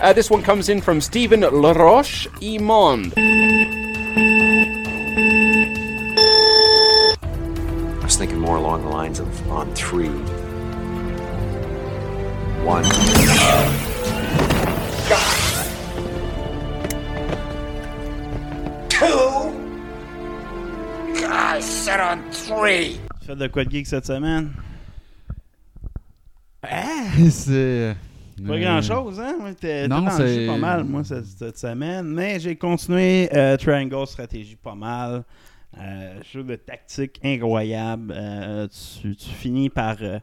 Uh, this one comes in from Stephen Laroche Imond. I was thinking more along the lines of on three. One. Two. I said on three. Tu fais de quoi de geek cette semaine? Ah, c'est. Pas Euh, grand chose, hein? Moi, pas mal, moi, cette, cette semaine. Mais j'ai continué euh, Triangle Stratégie pas mal. Euh, jeu de tactique incroyable. Euh, tu, tu finis par. euh,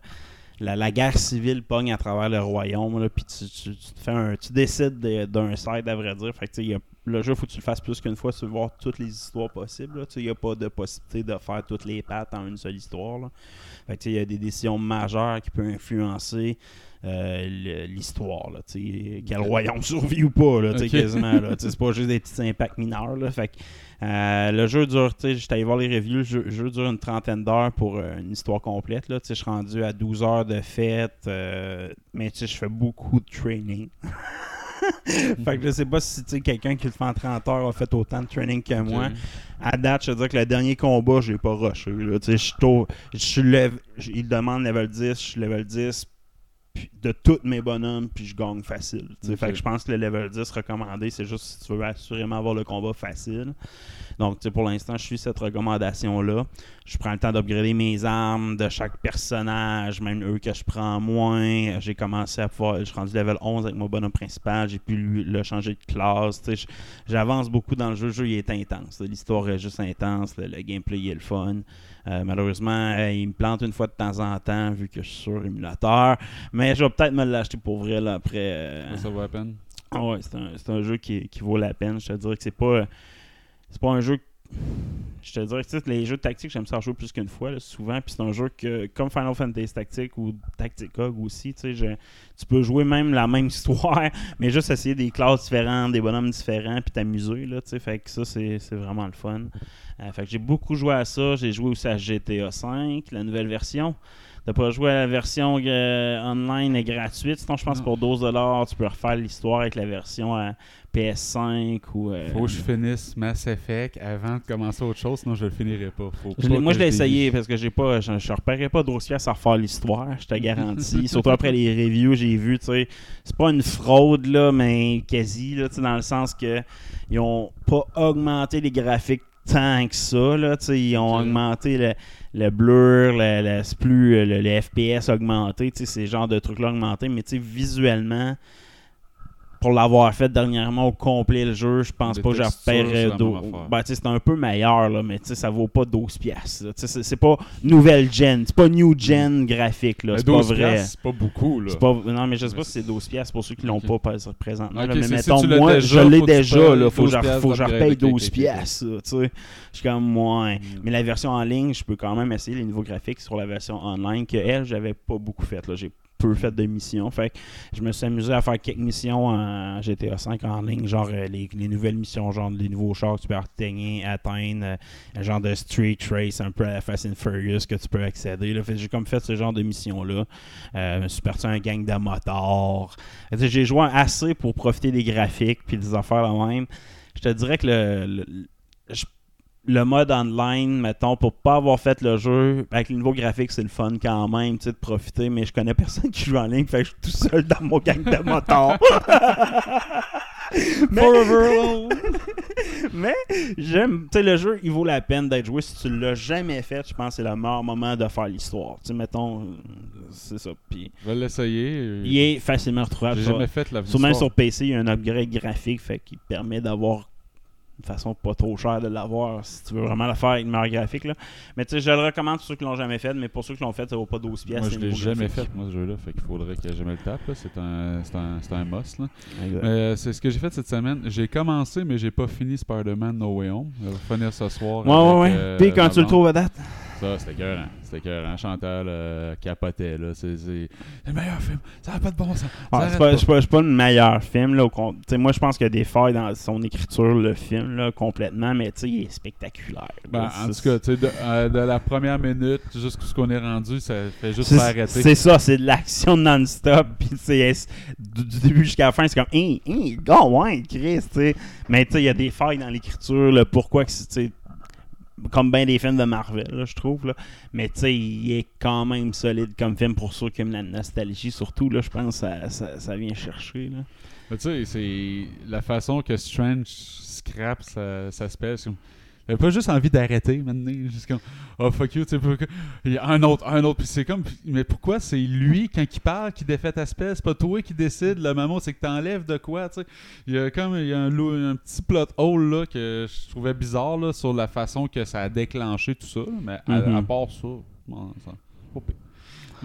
la, la guerre civile pogne à travers le royaume, puis tu, tu- tu te fais un, tu décides de- d'un side, à vrai dire. Fait que, tu sais, il y a- le jeu, faut que tu le fasses plus qu'une fois, tu veux voir toutes les histoires possibles. Il n'y a pas de possibilité de faire toutes les pattes en une seule histoire. là. Fait que, tu sais, il y a des décisions majeures qui peuvent influencer euh, l'histoire. là, Quel royaume survit ou pas, là, tu sais, Ok. quasiment. là. C'est pas juste des petits impacts mineurs. Là, fait euh, le jeu dure, j'étais allé voir les reviews, le jeu, le jeu dure une trentaine d'heures pour euh, une histoire complète. Là, je suis rendu à 12 heures de fête, mais je fais beaucoup de training. fait que je sais pas si quelqu'un qui le fait en 30 heures a fait autant de training que moi. À date, je veux dire que le dernier combat, je l'ai pas rushé. Je suis il demande level 10, je suis level 10 puis de tous mes bonhommes, puis je gagne facile. Fait que je pense que le level 10 recommandé, c'est juste si tu veux assurément avoir le combat facile. Donc, pour l'instant, je suis cette recommandation-là. Je prends le temps d'upgrader mes armes de chaque personnage, même eux que je prends moins. J'ai commencé à pouvoir. Je suis rendu level 11 avec mon bonhomme principal. J'ai pu lui, le changer de classe. J'avance beaucoup dans le jeu. Le jeu il est intense. L'histoire est juste intense. Le, le gameplay il est le fun. Euh, malheureusement, euh, il me plante une fois de temps en temps vu que je suis sur émulateur. Mais je vais peut-être me l'acheter pour vrai là, après. euh, Ça vaut la peine. ah ouais, c'est un, un jeu qui, qui vaut la peine. Je te dirais que c'est pas. C'est pas un jeu. Je te dirais que les jeux de tactique, j'aime ça en jouer plus qu'une fois, là, souvent. Puis c'est un jeu que, comme Final Fantasy Tactique ou Tactica aussi, tu sais, je- tu peux jouer même la même histoire, mais juste essayer des classes différentes, des bonhommes différents, puis t'amuser. Fait que ça, c'est c'est vraiment le fun. Euh, fait que j'ai beaucoup joué à ça. J'ai joué aussi à GTA V, la nouvelle version. T'as pas joué à la version euh, online et gratuite. Sinon, je pense que pour 12$, tu peux refaire l'histoire avec la version à PS5 ou. euh, Faut que je finisse Mass Effect avant de commencer autre chose, sinon je le finirai pas. Faut je pas l'ai- moi, je l'ai essayé parce que j'ai pas, je, je repérais pas d'autres pièces à refaire l'histoire, je te garantis. Surtout après les reviews, j'ai vu, tu sais, c'est pas une fraude là, mais quasi là, tu sais, dans le sens que ils ont pas augmenté les graphiques tant que ça là, ils ont augmenté le, le blur, le, plus le, le FPS augmenté, ces genres de trucs là augmentés, mais visuellement. Pour l'avoir fait dernièrement au complet le jeu, je pense Les pas que j'appellerais. Ben, c'est un peu meilleur, là, mais ça vaut pas 12 piastres. là. Tu sais, C'est pas nouvelle gen, c'est pas new gen graphique, là. Mais C'est pas 12 vrai. C'est pas beaucoup, là. Pas... Non, mais je sais pas si c'est 12 piastres pour ceux qui l'ont Ok. pas présentement. Mais si mettons, moi, déjà, je l'ai déjà, là. Faut que 12 je- repaye d'upgrade. 12 Ok, ok, ok. piastres, là, tu sais. Je suis comme, moi. Mm. Mais la version en ligne, je peux quand même essayer les nouveaux graphiques sur la version online que elle, j'avais pas beaucoup fait. J'ai peu fait de missions. Fait que je me suis amusé à faire quelques missions en GTA 5 en ligne, genre euh, les, les nouvelles missions, genre les nouveaux chars que tu peux atteigner, atteindre, euh, genre de street race un peu à la Fast and Furious que tu peux accéder. J'ai comme fait ce genre de mission-là. Euh, je me suis parti à un gang de motards. J'ai joué assez pour profiter des graphiques puis des affaires là même. Je te dirais que le, le, le mode online, mettons, pour pas avoir fait le jeu, avec le niveau graphique, c'est le fun quand même, tu sais, de profiter, mais je connais personne qui joue en ligne, fait que je suis tout seul dans mon gang de motards. mais, mais j'aime, tu sais, le jeu, il vaut la peine d'être joué. Si tu l'as jamais fait, je pense que c'est le meilleur moment de faire l'histoire. Tu sais, mettons, c'est ça. Puis, Je vais l'essayer. il est facilement retrouvable. J'ai jamais fait la histoire. sur PC, il y a un upgrade graphique fait qui permet d'avoir une façon pas trop chère de l'avoir si tu veux vraiment la faire avec une meilleure graphique. Là. Mais tu sais, je le recommande pour ceux qui l'ont jamais fait, mais pour ceux qui l'ont fait, ça vaut pas 12 pièces. Moi, je l'ai jamais graphique. fait, moi, ce jeu-là. Fait qu'il faudrait que jamais le tape. C'est un, un, c'est un must. Euh, c'est ce que j'ai fait cette semaine. J'ai commencé, mais j'ai pas fini Spider-Man No Way Home. Je vais finir ce soir. Ouais, ouais, avec, ouais. euh, Puis quand tu le trouves à date. Ça, c'était écœurant. C'était écœurant. Chantal euh, capotait. là. C'est le meilleur film. Ça n'a pas de bon sens. Arrête c'est pas, pas. pas, pas le meilleur film. Là, moi, je pense qu'il y a des failles dans son écriture, le film, là, complètement, mais tu sais, il est spectaculaire. Ben, là. en tout cas, tu sais, de, euh, de la première minute jusqu'à ce qu'on est rendu, ça fait juste s'arrêter. c'est ça, c'est de l'action non-stop. Puis c'est du, du début jusqu'à la fin, c'est comme, hein, hein, go, ouais, Chris, tu sais. Mais tu sais, il y a des failles dans l'écriture, le pourquoi que tu sais, comme bien des films de Marvel, je trouve. Là. Mais tu sais, il est quand même solide comme film pour ceux qui aiment la nostalgie, surtout, là, je pense que ça, ça, ça vient chercher. Tu sais, c'est la façon que Strange scrape spell. c'est a pas juste envie d'arrêter maintenant. Juste comme, oh fuck you, tu sais, pourquoi- il y a un autre, un autre. Puis c'est comme, mais pourquoi c'est lui, quand il parle, qui défait ta spell C'est pas toi qui décide. Le moment, c'est que t'enlèves de quoi, tu sais? Il y a comme, il y a un, petit plot hole là, que je trouvais bizarre là, sur la façon que ça a déclenché tout ça. Mais à, Mhm. à part ça, bon, ça pas pire.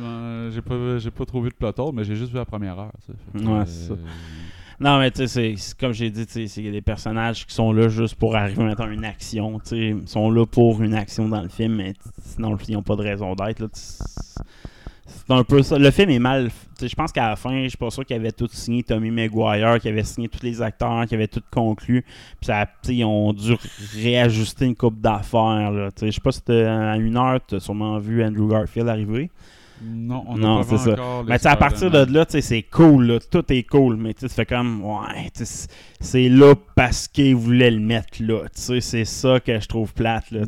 Euh, j'ai pas j'ai pas trop vu de plot hole, mais j'ai juste vu la première heure. tu sais. Ouais, euh, ça. Non, mais tu sais, comme j'ai dit, c'est il y a des personnages qui sont là juste pour arriver à une action. Ils sont là pour une action dans le film, mais sinon, ils n'ont pas de raison d'être. C'est un peu ça. Le film est mal. Je pense qu'à la fin, je suis pas sûr qu'ils avaient tout signé Tommy Maguire, qu'ils avaient signé tous les acteurs, qu'ils avaient tout conclu. Puis ça, ils ont dû réajuster une coupe d'affaires. Je sais pas si à une heure, tu as sûrement vu Andrew Garfield arriver. Non, on Non, c'est ça. Mais à partir de là, c'est cool, là. tout est cool, mais tu fais comme, ouais, c'est- là parce qu'ils voulaient le mettre là. C'est ça que je trouve plate, là.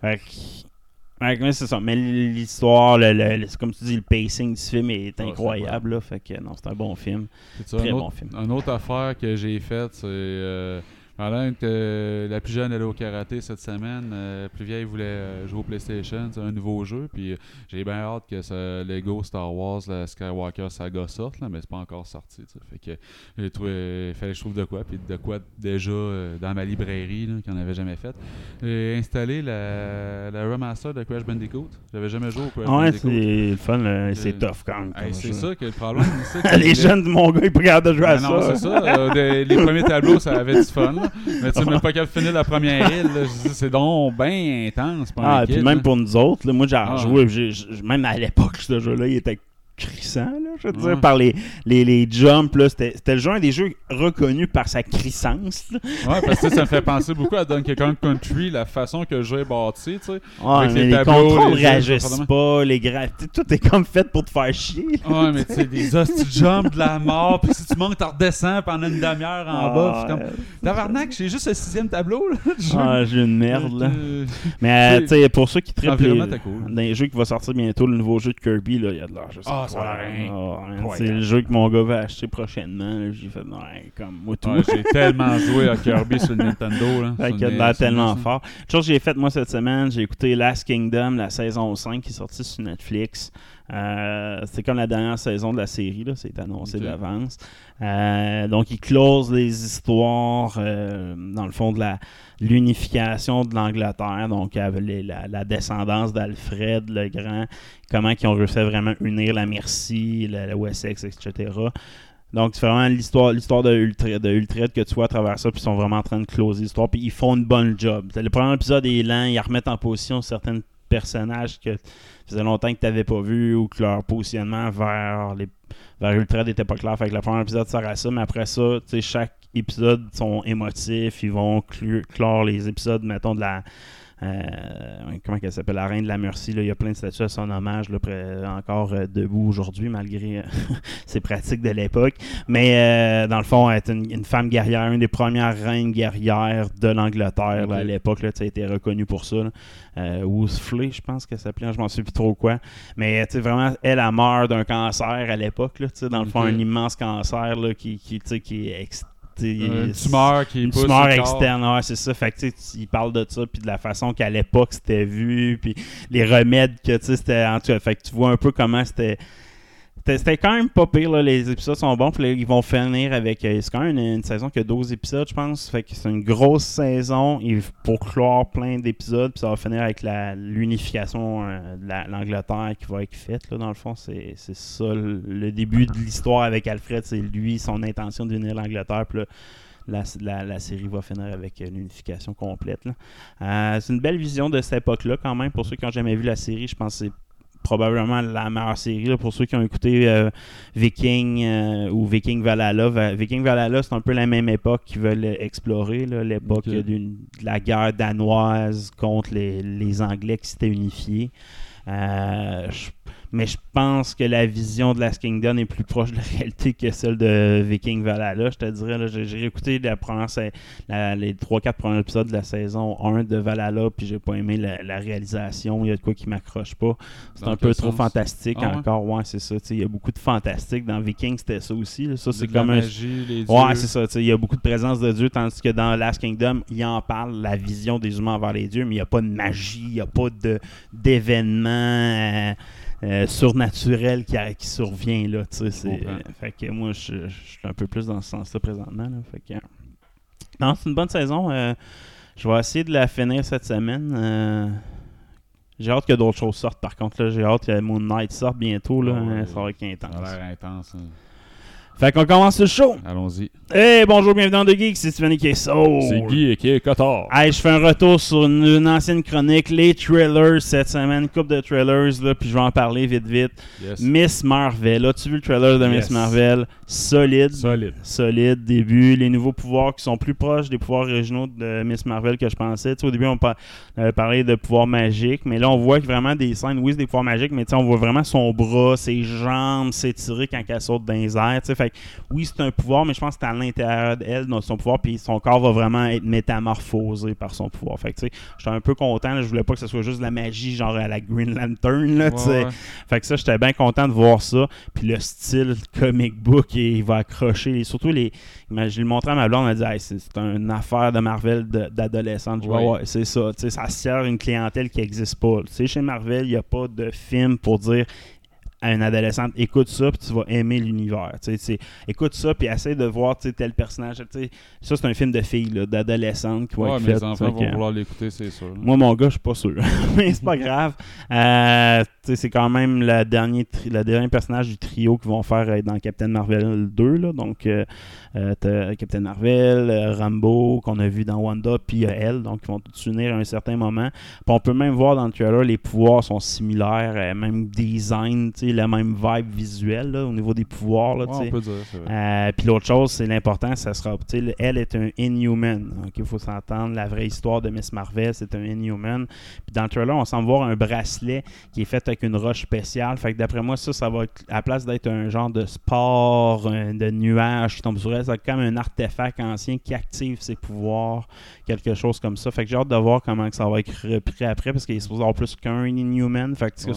Fait que- c'est ça. Mais l'histoire, le, le- comme tu dis, le pacing du film est c'est incroyable, là. Fait que non, c'est un bon film. Très un bon autre, film. Une autre affaire que j'ai faite, c'est. euh, que la plus jeune allait au karaté cette semaine, euh, la plus vieille voulait euh, jouer au PlayStation, c'est un nouveau jeu. Puis euh, j'ai bien hâte que ce Lego Star Wars, la Skywalker Saga sorte, là, mais c'est pas encore sorti. tu sais. Fait que j'ai trouvé, fallait que je trouve de quoi. Puis de quoi déjà euh, dans ma librairie, là, qu'on n'avait jamais fait. J'ai installé la, la remaster de Crash Bandicoot. J'avais jamais joué au Crash Ouais, Bandicoot. c'est le fun, là. c'est Euh, tough quand même. Hey, c'est ça que le problème. c'est que Les jeunes de mon gars, ils regardent de jouer à non, ça. c'est ça. euh, les premiers tableaux, ça avait du fun. là. Mais tu sais, même pas capable de finir la première île. là, je dis, C'est donc bien intense. pour un Ah, et kid, puis même pour nous autres, là, moi j'ai Ah. joué, j'ai- j'ai- même à l'époque, ce jeu-là, il était crissant, là, je veux dire, Ouais. par les, les, les jumps, là, c'était c'était le jeu, un des jeux reconnus par sa crissance. là. Ouais, parce que ça me fait penser beaucoup à Donkey Kong Country, la façon que le jeu est bâti, tu sais. Ouais, Avec mais les les, tableaux, contrôles les réagissent pas, les graphiques, tout est comme fait pour te faire chier. là. Ouais, mais tu sais, des hosties jumps de la mort, puis si tu manques, t'en redescends pendant une demi-heure en bas. Ah, comme, tabarnak, j'ai juste le sixième tableau, là. jeu. Ah, j'ai une merde, là. Euh, Mais, euh, tu sais, pour ceux qui trippent les- était cool. dans les jeux qui va sortir bientôt, le nouveau jeu de Kirby, là, il y a de l'argent. Ah, ça Ah. C'est le jeu que mon gars va acheter prochainement. J'ai fait, comme moi tout. Ouais, j'ai tellement joué à Kirby sur le Nintendo. Là, qu'il a l'air le tellement NES, fort. Une chose que j'ai faite moi cette semaine, j'ai écouté Last Kingdom, la saison 5 qui est sortie sur Netflix. Euh, c'est comme la dernière saison de la série, là, c'est annoncé d'avance. Euh, donc il close les histoires euh, dans le fond de la l'unification de l'Angleterre, donc les- la, la descendance d'Alfred le Grand, comment ils ont réussi à vraiment unir la Merci, le, le Wessex, etc. Donc, c'est vraiment l'histoire, l'histoire de Ultred, de Ultred que tu vois à travers ça, puis ils sont vraiment en train de closer l'histoire, puis ils font une bonne job. Le premier épisode est lent, ils remettent en position certains personnages que faisait longtemps que tu n'avais pas vu ou que leur positionnement vers les vers Ultred n'était pas clair. Fait que le premier épisode sert à ça, mais après ça, chaque épisode sont émotifs, ils vont clore les épisodes, mettons, de la. Euh, comment qu'elle s'appelle? La Reine de la Merci. Là, il y a plein de statues à son hommage, là, près- encore euh, debout aujourd'hui, malgré euh, ses pratiques de l'époque. Mais dans le fond, elle est une, une femme guerrière, une des premières reines guerrières de l'Angleterre à l'époque. Elle était reconnue pour ça. Euh, Woosfley, je pense qu'elle s'appelait, je m'en souviens plus trop quoi. Mais vraiment, elle a meurt d'un cancer à l'époque. là, tu sais, Dans le fond, un immense cancer là, qui, qui, qui est ex- tu sais, Euh, Une tumeur qui une pousse tumeur externe, ouais, c'est ça. Fait que, tu sais, il parle de ça, puis de la façon qu'à l'époque c'était vu, puis les remèdes que, tu sais, c'était. En tout cas, fait que tu vois un peu comment c'était. C'était quand même pas pire, là. les épisodes sont bons, puis là, ils vont finir avec, euh, c'est quand même une, saison qui a 12 épisodes, je pense, fait que c'est une grosse saison, et pour clore plein d'épisodes, puis ça va finir avec l'unification euh, de la- l'Angleterre qui va être faite, là, dans le fond, c'est ça, le, début de l'histoire avec Alfred, c'est lui, son intention d'unir l'Angleterre, puis là, la, la- série va finir avec euh, l'unification complète. c'est une belle vision de cette époque-là quand même. Pour ceux qui n'ont jamais vu la série, je pense que c'est probablement la meilleure série. là. Pour ceux qui ont écouté euh, Viking euh, ou Viking Valhalla, Va- Viking Valhalla, c'est un peu la même époque qu'ils veulent explorer, l'époque de la guerre danoise contre les, les Anglais qui s'étaient unifiés. Euh, je- mais je pense que la vision de Last Kingdom est plus proche de la réalité que celle de Viking Valhalla. Je te dirais, j'ai écouté la première, sa- la- les 3-4 premiers épisodes de la saison 1 de Valhalla, puis j'ai pas aimé la, la réalisation. Il y a de quoi qui m'accroche pas. C'est un peu trop fantastique Ah encore. Ouais, c'est ça. Il y a beaucoup de fantastique. Dans Viking, c'était ça aussi. là. Ça, c'est la comme un. magie, les dieux. Ouais, c'est ça. Il y a beaucoup de présence de Dieu, tandis que dans Last Kingdom, il en parle, la vision des humains envers les dieux, mais il n'y a pas de magie, il n'y a pas de- d'événement euh, euh, surnaturel qui, a- qui survient. Là, tu sais, c'est- comprends. fait que moi, je, je suis un peu plus dans ce sens-là présentement. là. Fait que, non, c'est une bonne saison. euh, je vais essayer de la finir cette semaine. euh, j'ai hâte que d'autres choses sortent. Par contre, là, j'ai hâte que Moon Knight sorte bientôt. Là, Ah ouais. ça va être intense. Ça a l'air intense. hein. Fait qu'on commence le show. Allons-y. Hey, bonjour, bienvenue dans The Geek, c'est Steven qui est soul. C'est Guy et qui est Cotard. Hey, je fais un retour sur une, une ancienne chronique, les trailers cette semaine, une couple de trailers, là, puis je vais en parler vite vite. Yes. Miss Marvel, as-tu vu le trailer de Miss. Marvel? Solide. Solide. Solide, début, les nouveaux pouvoirs qui sont plus proches des pouvoirs originaux de Miss Marvel que je pensais. Tu sais, au début, on, par- on avait parlé de pouvoirs magiques, mais là, on voit que vraiment des scènes, oui, c'est des pouvoirs magiques, mais tu sais, on voit vraiment son bras, ses jambes s'étirer quand elle saute dans les airs. tu sais. Fait oui, c'est un pouvoir, mais je pense que c'est à l'intérieur d'elle, dans son pouvoir, puis son corps va vraiment être métamorphosé par son pouvoir. Fait que, tu sais, j'étais un peu content, là, je voulais pas que ce soit juste de la magie, genre à la Green Lantern, là. Ouais, ouais. Fait que ça, j'étais bien content de voir ça. Puis le style comic book, il va accrocher. Et surtout, les, je l'ai montré à ma blonde, elle m'a dit Hey, c'est, une affaire de Marvel d'adolescente. Ouais. ouais, c'est ça. Tu sais, ça sert une clientèle qui n'existe pas. Tu sais, chez Marvel, il n'y a pas de film pour dire à une adolescente écoute ça puis tu vas aimer l'univers tu sais, c'est- écoute ça puis essaie de voir tel personnage ça c'est un film de filles d'adolescentes qui Ouais, être mes fait, enfants vont que- vouloir l'écouter, c'est sûr. moi, mon gars, je suis pas sûr. Mais c'est pas grave. Euh, c'est quand même le dernier, tri- le dernier personnage du trio qu'ils vont faire euh, dans Captain Marvel 2. Là. Donc, euh, euh, Captain Marvel, Rambo, qu'on a vu dans Wanda, puis elle. Donc, ils vont tous s'unir à un certain moment. Puis on peut même voir dans le trailer, les pouvoirs sont similaires, même design, tu la même vibe visuelle là, au niveau des pouvoirs. Là, Ouais, on peut dire. Euh, puis l'autre chose, c'est l'important, ça sera, elle est un Inhuman. Il faut s'entendre, la vraie histoire de Miss Marvel, c'est un Inhuman. Puis dans le trailer, on semble voir un bracelet qui est fait avec une roche spéciale. Fait que d'après moi, ça, ça va être, à la place d'être un genre de sport, un- de nuage qui tombe sur elle, ça va être comme un artefact ancien qui active ses pouvoirs, quelque chose comme ça. Fait que j'ai hâte de voir comment que ça va être repris après, parce qu'il est supposé avoir plus qu'un Inhuman. Fait que Ouais.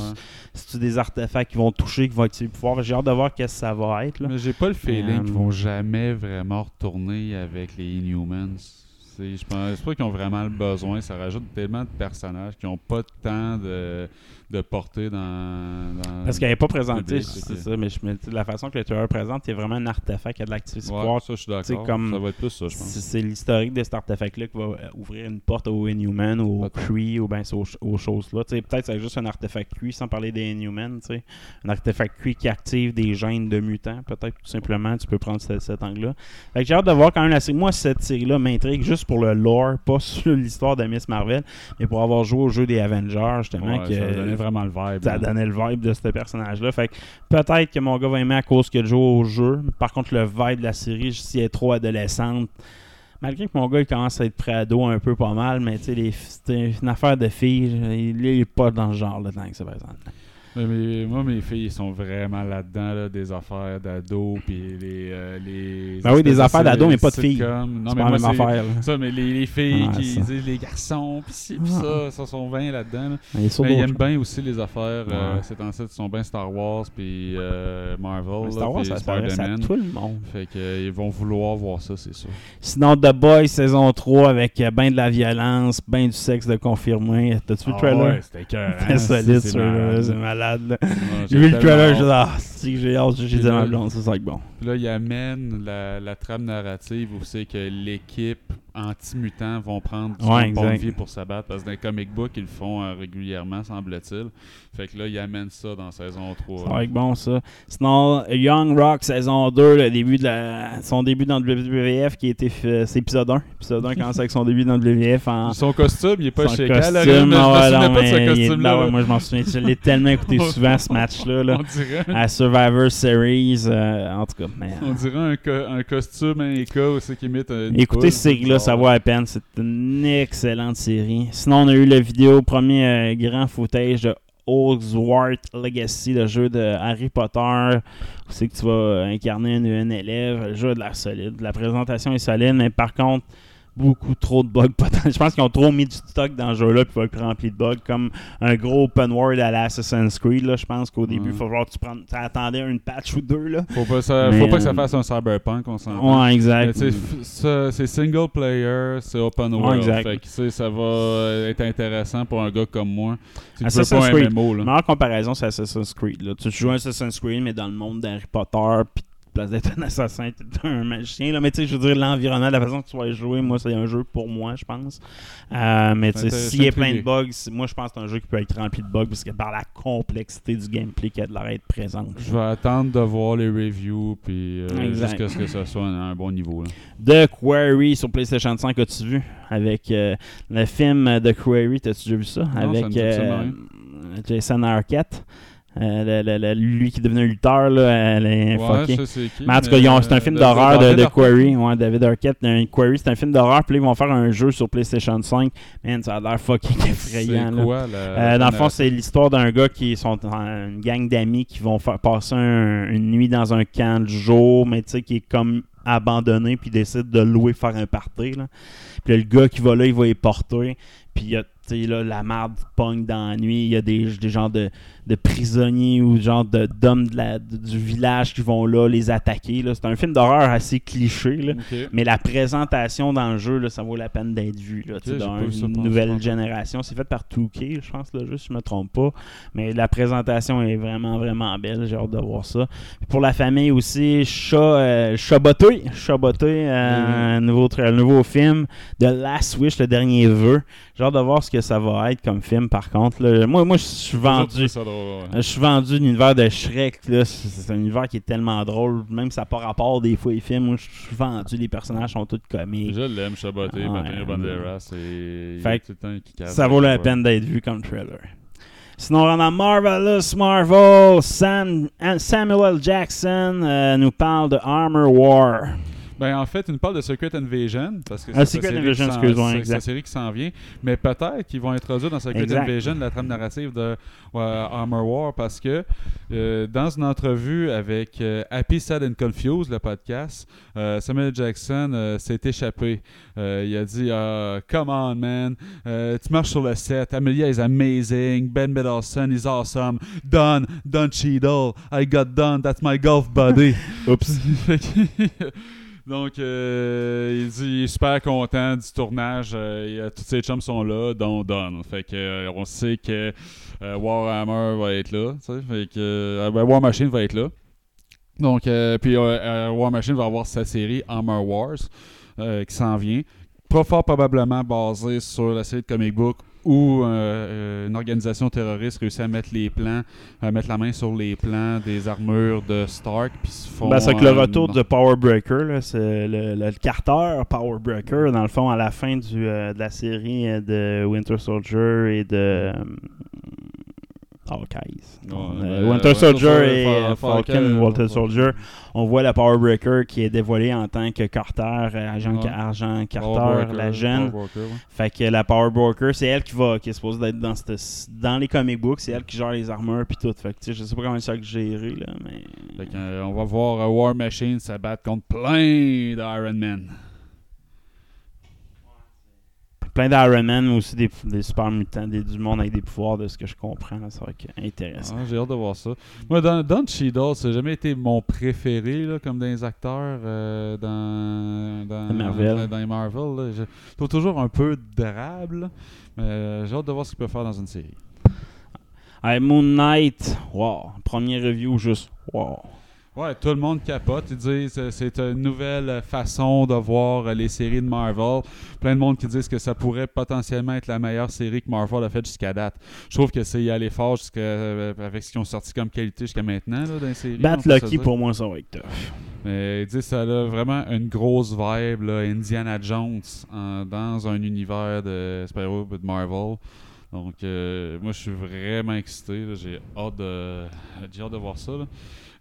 c'est des artefacts qui vont toucher, qui vont activer les pouvoirs. J'ai hâte de voir qu'est-ce que ça va être. Là. Mais j'ai pas le feeling Euh, qu'ils vont jamais vraiment retourner avec les Inhumans. C'est- Je pense pas qu'ils ont vraiment le besoin. Ça rajoute tellement de personnages qui ont pas de temps de, de porter dans, dans Parce qu'elle n'est pas présentée, c'est ça, mais je me dis, la façon que le trailer présente, il y a vraiment un artefact qui a de l'activité Ouais, ça, je suis d'accord. comme- Ça va être plus ça, je C'est pense. c'est l'historique de cet artefact-là qui va euh, ouvrir une porte aux Inhumans aux. Kree ou bien aux, aux choses-là. Peut-être que c'est juste un artefact Kree sans parler des Inhumans. Un artefact Kree qui active des gènes de mutants. Peut-être tout simplement, tu peux prendre cet, cet angle-là. Fait que j'ai hâte de voir quand même la série. Moi, cette série-là m'intrigue juste pour le lore, pas sur l'histoire de Miss Marvel, mais pour avoir joué au jeu des Avengers, justement. Ouais, que, vraiment le vibe. ça hein. donnait le vibe de ce personnage-là. Fait que peut-être que mon gars va aimer à cause qu'il a joué au jeu. Par contre, le vibe de la série, si elle est trop adolescente, malgré que mon gars il commence à être pré-ado un peu pas mal, mais tu sais, c'est une affaire de filles, il est pas dans ce genre-là tant que ça, par exemple. Mais, mais moi, mes filles ils sont vraiment là-dedans, là, des affaires d'ado, puis les, euh, les. Ben oui, des affaires d'ado, mais pas de filles. Non, mais pas moi, même affaire. là. Ça, mais les, les filles Ouais, qui ça. disent les garçons, puis ci, puis Ah. ça, ça sont bien là-dedans. là. Il est sur Mais ils d'autres aiment bien aussi les affaires. euh, Ouais. c'est en fait, ils sont bien Star Wars, puis euh, Marvel, là, Star Wars, puis ça s'adresse à Spider-Man. tout le monde. Fait que, euh, ils vont vouloir voir ça, c'est sûr. Sinon, The Boys saison 3 avec euh, ben de la violence, ben du sexe de confirmé. T'as-tu vu le trailer? c'était cœur. Très solide, c'est malade. Malade. J'ai vu le trailer, j'ai ah, que j'ai hâte, j'ai dit à ma blonde, ça, ça va être bon. Puis là, il amène la, la trame narrative où c'est que l'équipe anti-mutants vont prendre du Ouais, bon vie pour s'abattre. Parce que dans les comic books, ils le font euh, régulièrement, semble-t-il. Fait que là, il amène ça dans saison 3. Ça va être bon, ça. Sinon, Young Rock saison 2, le début de la... son début dans le WWF qui été fait, c'est épisode 1. Épisode 1 commence avec son début dans le WWF en Son costume, il est pas chez costume. Cal. Ah ouais, ben ouais, moi, je m'en souviens. Je l'ai tellement écouté souvent, ce match-là. Là, dirait, à Survivor Series. euh, en tout cas, mais, on dirait un, co- un costume, un cas aussi qui imite un. Écoutez cette série-là, ça vaut la peine. C'est une excellente série. Sinon, on a eu la vidéo, premier euh, grand footage de Hogwarts Legacy, le jeu de Harry Potter. C'est que tu vas incarner un, élève. Le jeu de la solide. La présentation est solide, mais par contre, beaucoup trop de bugs potentiels. Je pense qu'ils ont trop mis du stock dans ce jeu-là, puis il va être rempli de bugs, comme un gros open world à l'Assassin's Creed. Là. Je pense qu'au début, il Ouais. faut voir que tu prends, t'attendais une patch ou deux. Là. Faut pas, ça, Mais, faut pas que ça euh, fasse un cyberpunk, on s'entend. Ouais, Mais exact. C'est single player, c'est open world. Fait que, ça va être intéressant pour un gars comme moi. Tu Assassin's pas un Creed. MMO. Là. Meilleure comparaison, c'est Assassin's Creed. Là. Tu joues à Assassin's Creed, mais dans le monde d'Harry Potter, puis place d'être un assassin, t'es un magicien. Là. Mais tu sais, je veux dire, l'environnement, la façon que tu vas jouer, moi, c'est un jeu pour moi, je pense. Euh, mais tu sais, s'il y a plein de bugs, moi, je pense que c'est un jeu qui peut être rempli de bugs, parce que par la complexité du gameplay qui a de l'air d'être présente. Je vais attendre de voir les reviews puis euh, jusqu'à ce que ça soit un, un bon niveau. Là. The Quarry sur PlayStation 5, as-tu vu? Avec euh, le film The Quarry, t'as-tu déjà vu ça? Non, ça Avec rien. Jason Arquette. Euh, le- le- le- lui qui est devenu un lutteur, là, elle est Ouais, qui. Mais en tout cas, ont- c'est un film d'horreur de, de. Quarry. Ouais, David Arquette. Un Quarry, c'est un film d'horreur. Puis là, ils vont faire un jeu sur PlayStation 5. Man, ça a l'air fucking effrayant. Là. quoi la, Euh, dans le fond, c'est l'histoire d'un gars qui sont une gang d'amis qui vont faire passer un- une nuit dans un camp de jour, mais tu sais, qui est comme abandonné, puis décide de louer, faire un party. Là. Puis là, le gars qui va là, il va y porter. Puis il y a, là, la merde pogne dans la nuit. Il y a des, des genres de, de prisonniers ou genre de- d'hommes de la- de- du village qui vont là les attaquer. là. C'est un film d'horreur assez cliché. Là. Mais la présentation dans le jeu, là, ça vaut la peine d'être vu. Là, dans ça une nouvelle génération. C'est fait par 2K, je pense, le jeu, si je me trompe pas. Mais la présentation est vraiment, vraiment belle. J'ai hâte de voir ça. Puis pour la famille aussi, Chat, euh, Chaboté. Chaboté, euh, un nouveau, tra- nouveau film de Last Wish, le dernier vœu. J'ai hâte de voir ce que ça va être comme film, par contre. là. Moi, moi je suis vendu. ça drôle, ouais. Je suis vendu l'univers de Shrek. là. C'est un univers qui est tellement drôle. Même si ça n'a pas rapport des fois les films. Moi, je suis vendu. Les personnages sont tous comiques. Je l'aime, Chaboté. Antonio Banderas. Et... Fait tout le temps qui casse. Ça vaut la peine d'être vu comme trailer. Sinon, on a Marvelous Marvel. Sam- Samuel L. Jackson euh, nous parle de Armor War. Ben, en fait, il nous parle de Secret Invasion. Parce que Ah, Secret série Invasion, excuse-moi, c'est- la série qui s'en vient. Mais peut-être qu'ils vont introduire dans Secret Exact. Invasion la trame narrative de euh, Armor War parce que euh, dans une entrevue avec euh, Happy, Sad and Confused, le podcast, euh, Samuel Jackson euh, s'est échappé. Euh, il a dit ah, Come on, man. Tu marches sur le set. Amelia is amazing. Ben Mendelsohn is awesome. Done. Done Cheadle. I got done. That's my golf buddy. Oups. Donc, euh, il dit il est super content du tournage. euh, a- tous ses chums sont là, dont Don. Fait que, euh, on sait que euh, Warhammer va être là. Fait que, euh, ben, War Machine va être là. Donc, euh, puis euh, euh, War Machine va avoir sa série Armor Wars euh, qui s'en vient. Pas fort probablement basée sur la série de comic book où euh, euh, une organisation terroriste réussit à mettre les plans, à mettre la main sur les plans des armures de Stark, puis se font. Ben, c'est que le euh, retour de Power Breaker, là, c'est le, le Carter Power Breaker, dans le fond, à la fin du, euh, de la série de Winter Soldier et de. Euh, Hawkeyes. Ouais, euh, ben, Winter Winter Soldier et Fa- euh, Falcon, Walter. Soldier. On voit la Power Breaker qui est dévoilée en tant que Carter, euh, agent, Ouais. agent Carter, la jeune. Fait que la Power Broker, c'est elle qui va qui est supposée d'être dans cette- dans les comic books, c'est elle qui gère les armures puis tout. Fait que je sais pas comment ça que gérer là, mais Fait que, euh, on va voir euh, War Machine se battre contre plein d'Iron Man. Plein d'Iron Man, mais aussi des, des super mutants, des, du monde avec des pouvoirs de ce que je comprends. Ça va être intéressant. Ah, J'ai hâte de voir ça. Moi, Don, Don Cheadle, ça n'a jamais été mon préféré là, comme dans les acteurs euh, dans, dans, Marvel. dans, dans les Marvel. là. Je trouve toujours un peu drable, euh, j'ai hâte de voir ce qu'il peut faire dans une série. Hey, Moon Knight, wow. Premier review, juste wow. Ouais, tout le monde capote. Ils disent que c'est une nouvelle façon de voir euh, les séries de Marvel. Plein de monde qui disent que ça pourrait potentiellement être la meilleure série que Marvel a faite jusqu'à date. Je trouve que c'est y aller fort jusqu'à, euh, avec ce qu'ils ont sorti comme qualité jusqu'à maintenant là, dans les séries. Bat Lucky, pour moi, ça va être tough. Mais ils disent que ça a vraiment une grosse vibe, là, Indiana Jones, en- dans un univers de super-héros de Marvel. Donc, euh, moi, je suis vraiment excité. J'ai hâte de, hâte de voir ça. là.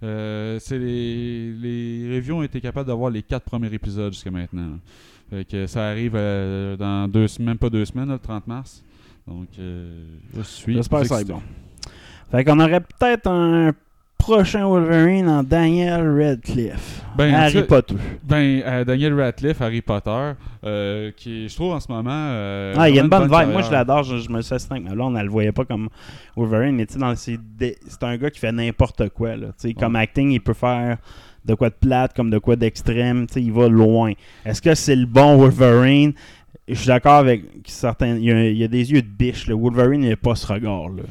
Euh, c'est les, les reviews ont été capables d'avoir les quatre premiers épisodes jusqu'à maintenant. Fait que ça arrive euh, dans deux semaines, même pas deux semaines, là, le 30 mars. Donc, euh, je suis. J'espère que ça va être excité. bon. Fait qu'on aurait peut-être un prochain Wolverine en Daniel Radcliffe. Ben, Harry ça- Potter. Ben, euh, Daniel Radcliffe, Harry Potter, euh, qui, je trouve en ce moment. euh, Ah, il y a une vraiment bonne vibe. Moi, je l'adore. Je, je me suis assis avec ma blonde. Elle le voyait pas comme Wolverine, mais tu sais, c'est un gars qui fait n'importe quoi. Là. Comme acting, il peut faire de quoi de plate, comme de quoi d'extrême. Tu sais, Il va loin. Est-ce que c'est le bon Wolverine? Je suis d'accord avec certains. Il y, a, il y a des yeux de biche. Le Wolverine, il n'a pas ce regard-là.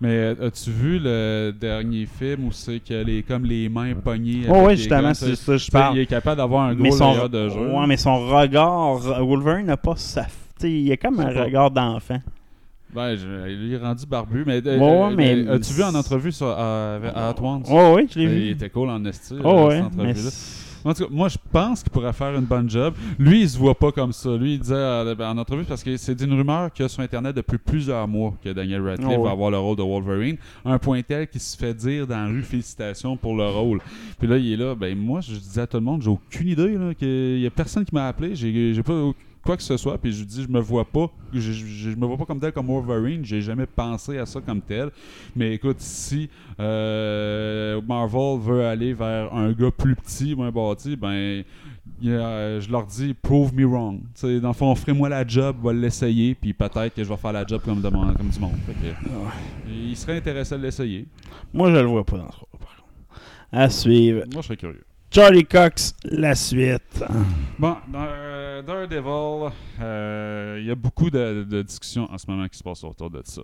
Mais euh, as-tu vu le dernier film où c'est qu'il a les, comme les mains pognées Oh, oui, justement, c'est ça je parle. Il est capable d'avoir un gros son, layer de jeu. ouais, mais son regard, Wolverine n'a pas sa. Il a comme un pas- regard d'enfant. Ben, je- il est rendu barbu. Mais, euh, Ouais, euh, mais- As-tu vu en entrevue sur, à At Once? Oh, oui, je l'ai Ben, vu. Il était cool en esti. Oh, ouais, cette mais entrevue-là. En tout cas, moi, je pense qu'il pourrait faire une bonne job. Lui, il se voit pas comme ça. Lui, il disait euh, ben, en entrevue, parce que c'est une rumeur qu'il y a sur Internet depuis plusieurs mois que Daniel Radcliffe Oh, ouais. va avoir le rôle de Wolverine. Un point tel qu'il se fait dire dans la rue félicitations pour le rôle. Puis là, il est là. Ben, moi, je disais à tout le monde, j'ai aucune idée. Là, qu'il y a personne qui m'a appelé. J'ai j'ai pas au- quoi que ce soit. Puis je dis, je me vois pas. Je, je- je me vois pas comme tel comme Wolverine. J'ai jamais pensé à ça comme tel. Mais écoute, si euh, Marvel veut aller vers un gars plus petit, moins bâti, ben je leur dis prove me wrong. Tu sais, dans le fond, ferai-moi la job, va l'essayer, puis peut-être que je vais faire la job comme, de comme du monde. Fait que, Il serait intéressé de l'essayer. Moi, je le vois pas dans ce rôle, par contre. À suivre. Moi, je serais curieux. Charlie Cox, la suite. Bon, dans euh, Daredevil, euh, il y a beaucoup de, discussions en ce moment qui se passent autour de ça.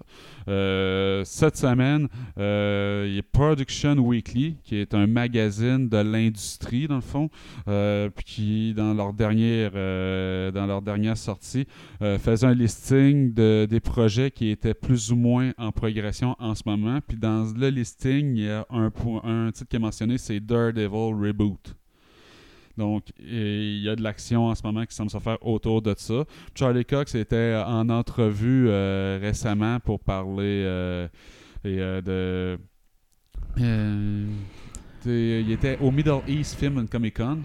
Euh, cette semaine, il y a Production Weekly, qui est un magazine de l'industrie, dans le fond, puis qui, dans leur dernière, dans leur dernière sortie, faisait un listing de, des projets qui étaient plus ou moins en progression en ce moment. Puis dans le listing, il y a un, un titre qui est mentionné, c'est Daredevil Reboot. Donc, il y a de l'action en ce moment qui semble se faire autour de ça. Charlie Cox était en entrevue euh, récemment pour parler euh, euh, euh, de- Il était au Middle East Film and Comic Con.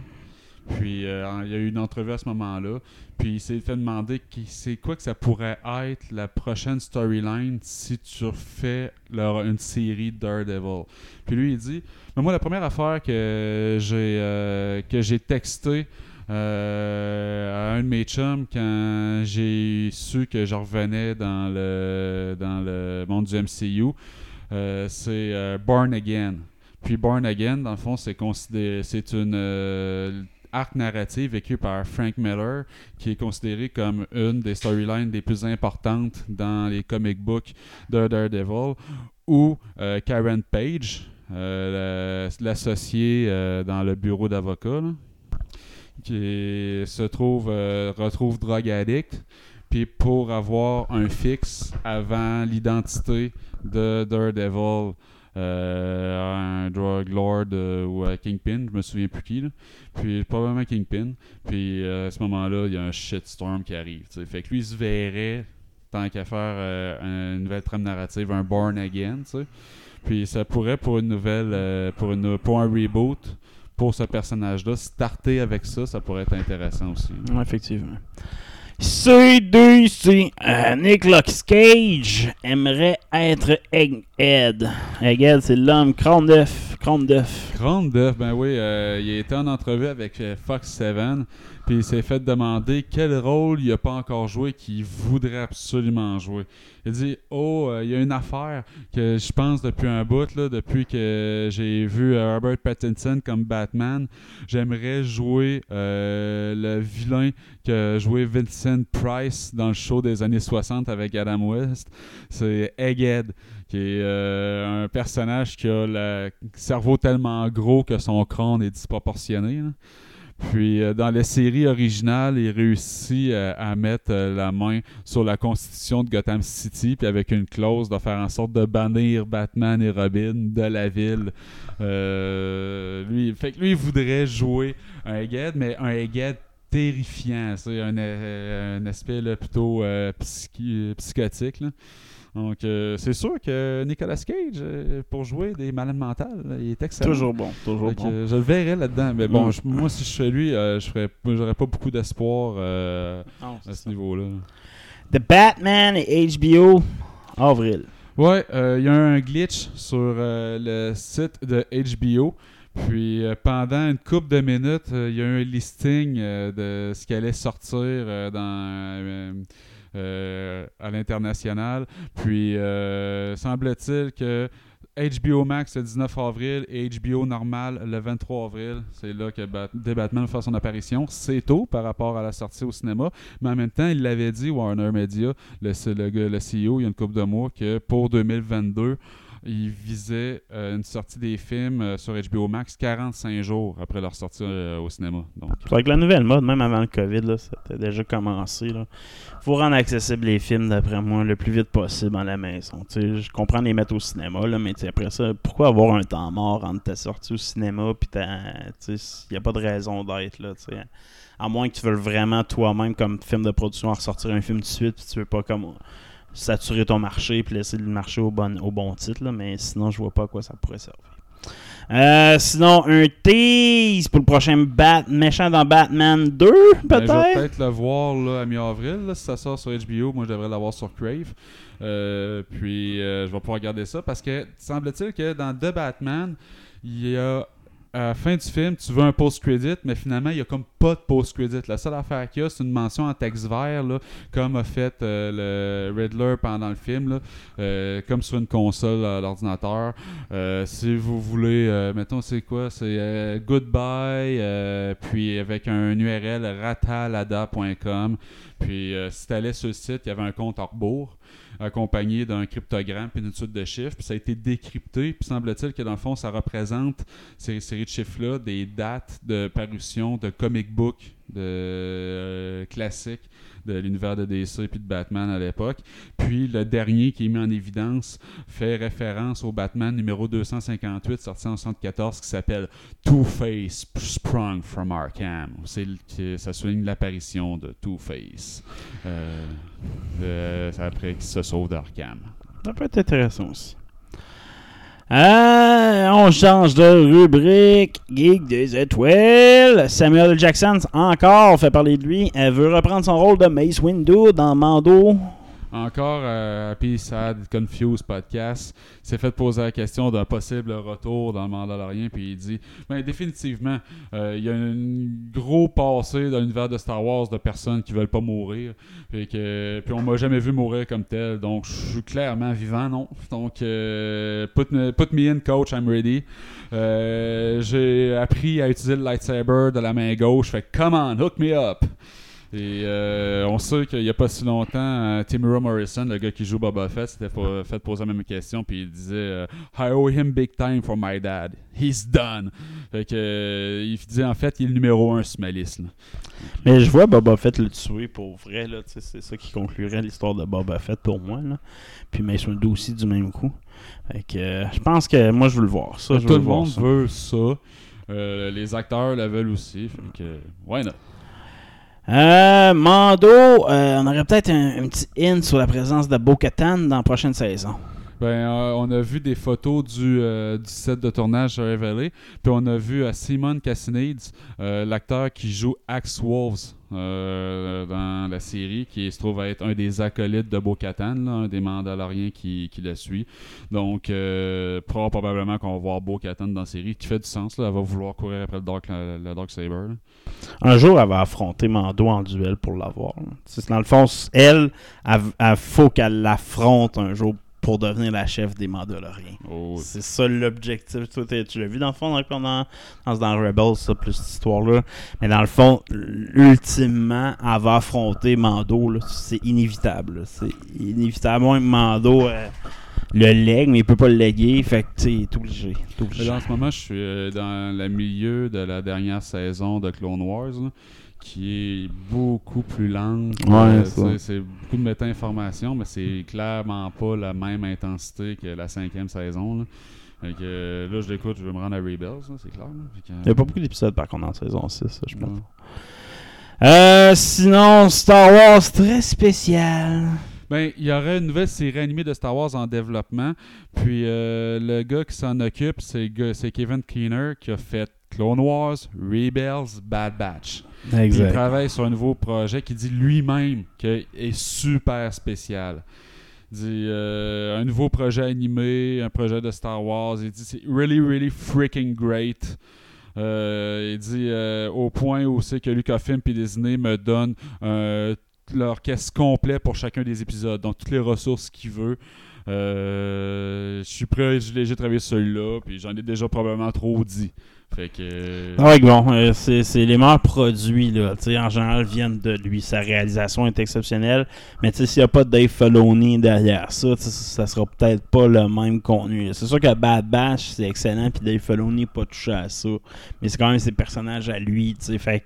Puis euh, il y a eu une entrevue à ce moment-là. Puis il s'est fait demander qui c'est quoi que ça pourrait être la prochaine storyline si tu refais une série Daredevil. Puis lui il dit mais moi la première affaire que j'ai euh, que j'ai texté euh, à un de mes chums quand j'ai su que je revenais dans le dans le monde du MCU euh, c'est Born Again. Puis Born Again, dans le fond, c'est considéré, c'est une arc narrative vécue par Frank Miller, qui est considéré comme une des storylines les plus importantes dans les comic books de Daredevil, où euh, Karen Page, euh, la- l'associée euh, dans le bureau d'avocat, qui se trouve euh, retrouve drug addict, puis pour avoir un fixe avant l'identité de Daredevil, euh, un drug lord euh, ou un Kingpin, je me souviens plus qui, là. puis probablement Kingpin, puis euh, à ce moment-là, il y a un shitstorm qui arrive. tu sais. Fait que lui, il se verrait, tant qu'à faire euh, une nouvelle trame narrative, un Born Again, tu sais. Puis ça pourrait pour une nouvelle, euh, pour, une, pour un reboot, pour ce personnage-là, starter avec ça, ça pourrait être intéressant aussi. Effectivement. C2C. Euh, Cage aimerait être Egghead. Egghead, c'est l'homme crâne d'œuf. Crâne ben oui, euh, il été en entrevue avec euh, Fox 7, puis il s'est fait demander quel rôle il n'a pas encore joué qu'il voudrait absolument jouer. Il dit Oh, euh, il y a une affaire que je pense depuis un bout, là, depuis que j'ai vu euh, Robert Pattinson comme Batman. J'aimerais jouer euh, le vilain que jouait Vincent Price dans le show des années 60 avec Adam West. C'est Egghead qui est un personnage qui a le cerveau tellement gros que son crâne est disproportionné. Puis euh, dans la série originale, il réussit euh, à mettre euh, la main sur la constitution de Gotham City, puis avec une clause de faire en sorte de bannir Batman et Robin de la ville. Lui, fait que lui, il voudrait jouer un Egghead, mais un Egghead terrifiant. C'est un, un aspect plutôt psychotique. là. Donc, euh, c'est sûr que Nicolas Cage, euh, pour jouer des malades mentales, là, il est excellent. Toujours bon, toujours bon. euh, je le verrais là-dedans. Mais bon, Mm. je- moi, si je fais lui, euh, je ferais, j'aurais pas beaucoup d'espoir euh, à ce niveau-là. The Batman et HBO, avril. Ouais, euh, il y a eu un glitch sur euh, le site de HBO. Puis euh, pendant une couple de minutes, euh, il y a eu un listing euh, de ce qui allait sortir euh, dans, à l'international. Puis euh, semble-t-il que HBO Max le 19 avril et HBO normal le 23 avril, c'est là que Batman faire son apparition. C'est tôt par rapport à la sortie au cinéma, mais en même temps, il l'avait dit, Warner Media, le, le CEO, il y a une couple de mois, que pour 2022, il visait euh, une sortie des films euh, sur HBO Max 45 jours après leur sortie euh, au cinéma. Donc, avec la nouvelle mode, même avant le COVID, là, ça a déjà commencé. Là. faut rendre accessibles les films, d'après moi, le plus vite possible à la maison. Je comprends les mettre au cinéma, là, mais après ça, pourquoi avoir un temps mort entre ta sortie au cinéma puis il n'y a pas de raison d'être là. tu sais. À moins que tu veuilles vraiment toi-même, comme film de production, ressortir un film de suite puis tu veux pas comme saturer ton marché puis laisser le marché au bon, au bon titre, là, mais sinon, je vois pas à quoi ça pourrait servir. Euh, sinon, un tease pour le prochain Bat méchant dans Batman 2, ben, je vais peut-être? peut-être le voir là, à mi-avril. Si ça sort sur HBO, moi je devrais l'avoir sur Crave. Euh, puis euh, je vais pouvoir regarder ça parce que semble-t-il que dans The Batman, il y a à la fin du film, tu veux un post-credit, mais finalement, il n'y a comme pas de post-credit. La seule affaire qu'il y a, c'est une mention en texte vert, comme a fait euh, le Riddler pendant le film, euh, comme sur une console à l'ordinateur. Euh, si vous voulez, mettons, c'est quoi? C'est Goodbye, puis avec un URL ratalada.com. Puis si tu allais sur le site, il y avait un compte hors accompagné d'un cryptogramme puis d'une suite de chiffres. Puis ça a été décrypté. Puis semble-t-il que dans le fond, ça représente ces séries de chiffres-là des dates de parution de comic book de euh, classiques de l'univers de DC puis de Batman à l'époque. Puis le dernier qui est mis en évidence fait référence au Batman numéro 258 sorti en 1974 qui s'appelle Two-Face Sprung from Arkham. C'est ça souligne l'apparition de Two-Face. Euh, euh, après qu'il se sauve d'Arkham. Ça peut être intéressant aussi. Euh, on change de rubrique. Geek des étoiles. Samuel. Jackson, encore fait parler de lui. Elle veut reprendre son rôle de Mace Windu dans Mando. Encore euh, Happy Sad Confused podcast. S'est fait poser la question d'un possible retour dans le Mandalorian puis il dit ben définitivement euh, il y a un gros passé dans l'univers de Star Wars de personnes qui veulent pas mourir puis que puis on m'a jamais vu mourir comme tel donc je suis clairement vivant non? Donc euh, put, me, put me in coach I'm ready. Euh, j'ai appris à utiliser le lightsaber de la main gauche fait come on hook me up et euh, on sait qu'il n'y a pas si longtemps, euh, Timura Morrison, le gars qui joue Boba Fett, s'était fait poser la même question, puis il disait euh, I owe him big time for my dad. He's done. Fait que, euh, il disait en fait, il est le numéro un sur ma liste. là. Mais je vois Boba Fett le tuer pour vrai. là, C'est ça qui conclurait l'histoire de Boba Fett pour moi. Là. Puis Mace Windu aussi du même coup. Fait que, je pense que moi je veux le voir. Ça, je Tout veux le le voir, monde ça. veut ça. Euh, les acteurs la veulent aussi. Fait que, why not? Euh, Mando, euh, on aurait peut-être un, petit hint sur la présence de Bo-Katan dans la prochaine saison. Ben, euh, on a vu des photos du, euh, du set de tournage révélé. Puis on a vu Simon Cassinides, euh, l'acteur qui joue Axe Wolves euh, dans la série, qui se trouve être un des acolytes de Bo-Katan, un des Mandaloriens qui, qui la suit. Donc, euh, pro- probablement qu'on va voir Bo-Katan dans la série, qui fait du sens. Là, elle va vouloir courir après le Dark, le, Dark Saber. Un jour, elle va affronter Mando en duel pour l'avoir. Dans le fond, elle, elle faut qu'elle l'affronte un jour pour devenir la chef des Mandaloriens. Oh, C'est ça l'objectif. Tu l'as vu dans le fond dans, dans, dans, dans Rebels, ça, plus cette histoire-là. Mais dans le fond, ultimement, elle va affronter Mando. C'est inévitable. C'est inévitable. Moi, Mando, euh, le leg, mais il peut pas le léguer. Fait que, tu sais, il est obligé. en ce moment, je suis euh, dans le milieu de la dernière saison de Clone Wars, là, qui est beaucoup plus lente. Ouais, c'est- beaucoup de méta-information, mais c'est clairement pas la même intensité que la cinquième saison. Là, Fait que, euh, là je l'écoute, je vais me rendre à Rebels, c'est clair. que, Il y a pas beaucoup d'épisodes, par contre, en saison 6, ça, je pense. ouais. Euh, sinon, Star Wars très spécial. Ben, il y aurait une nouvelle série animée de Star Wars en développement. Puis euh, le gars qui s'en occupe, c'est Kevin Keener qui a fait Clone Wars, Rebels, Bad Batch. Il travaille sur un nouveau projet qui dit lui-même qu'il est super spécial. Il dit euh, un nouveau projet animé, un projet de Star Wars. Il dit c'est really, really freaking great. Euh, il dit euh, au point où c'est que Lucasfilm et Disney me donnent euh, l'orchestre complet pour chacun des épisodes, donc toutes les ressources qu'il veut. Je suis prêt, j'ai travaillé sur celui-là, puis j'en ai déjà probablement trop dit. Fait que. Ah ouais, bon, euh, c'est les meilleurs produits, là. Tu sais, en général, viennent de lui. Sa réalisation est exceptionnelle. Mais s'il n'y a pas Dave Filoni derrière ça, ça sera peut-être pas le même contenu. C'est sûr que Bad Batch, c'est excellent, puis Dave Filoni pas touché à ça. Mais c'est quand même ses personnages à lui, tu sais. Fait que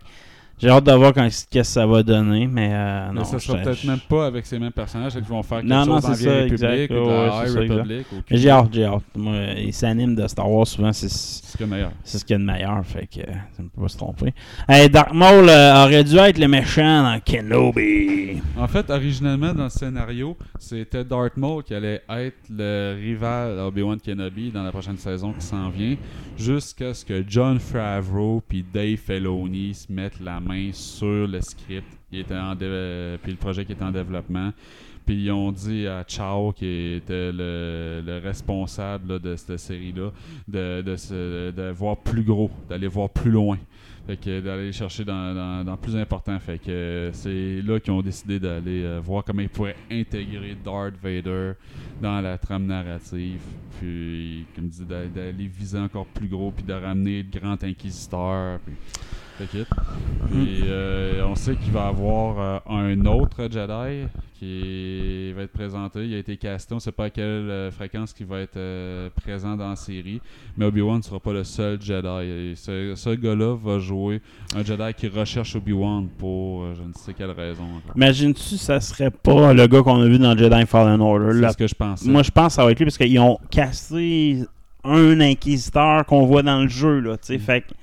j'ai hâte de voir quand- qu'est-ce que ça va donner, mais euh, Mais non. ça sera peut-être même pas avec ces mêmes personnages, qu'ils vont faire quelque Non, non, chose dans c'est Vieille République exact. ou c'est High. Republic. Mais j'ai hâte, j'ai hâte. Moi, il s'anime de Star Wars souvent, c'est ce qu'il y a de meilleur. c'est ce qu'il y a de meilleur, fait que ça ne peut pas se tromper. Hey, Dark Maul euh, aurait dû être le méchant dans Kenobi. En fait, originalement, dans le scénario, c'était Darth Maul qui allait être le rival Obi-Wan Kenobi dans la prochaine saison qui s'en vient, jusqu'à ce que John Favreau puis Dave Filoni se mettent la main sur le script qui était en puis le projet qui était en développement. Puis ils ont dit à Chow, qui était le, le responsable de cette série-là, de, de, se- de voir plus gros, d'aller voir plus loin. Fait que d'aller chercher dans, dans, plus important. Fait que c'est là qu'ils ont décidé d'aller euh, voir comment ils pourraient intégrer Darth Vader dans la trame narrative. Puis, comme d'a- d'aller viser encore plus gros, puis de ramener le grand inquisiteur. Que, puis, euh, on sait qu'il va y avoir euh, un autre Jedi qui va être présenté. Il a été casté. On ne sait pas à quelle euh, fréquence il va être présent dans la série. Mais Obi-Wan ne sera pas le seul Jedi. Et ce ce gars-là va jouer un Jedi qui recherche Obi-Wan pour je ne sais quelle raison. encore. Imagine-tu, ça serait pas le gars qu'on a vu dans Jedi Fallen Order. C'est ce que je pensais. Moi, je pense que ça va être lui parce qu'ils ont cassé un inquisiteur qu'on voit dans le jeu. Là, sais. Fait que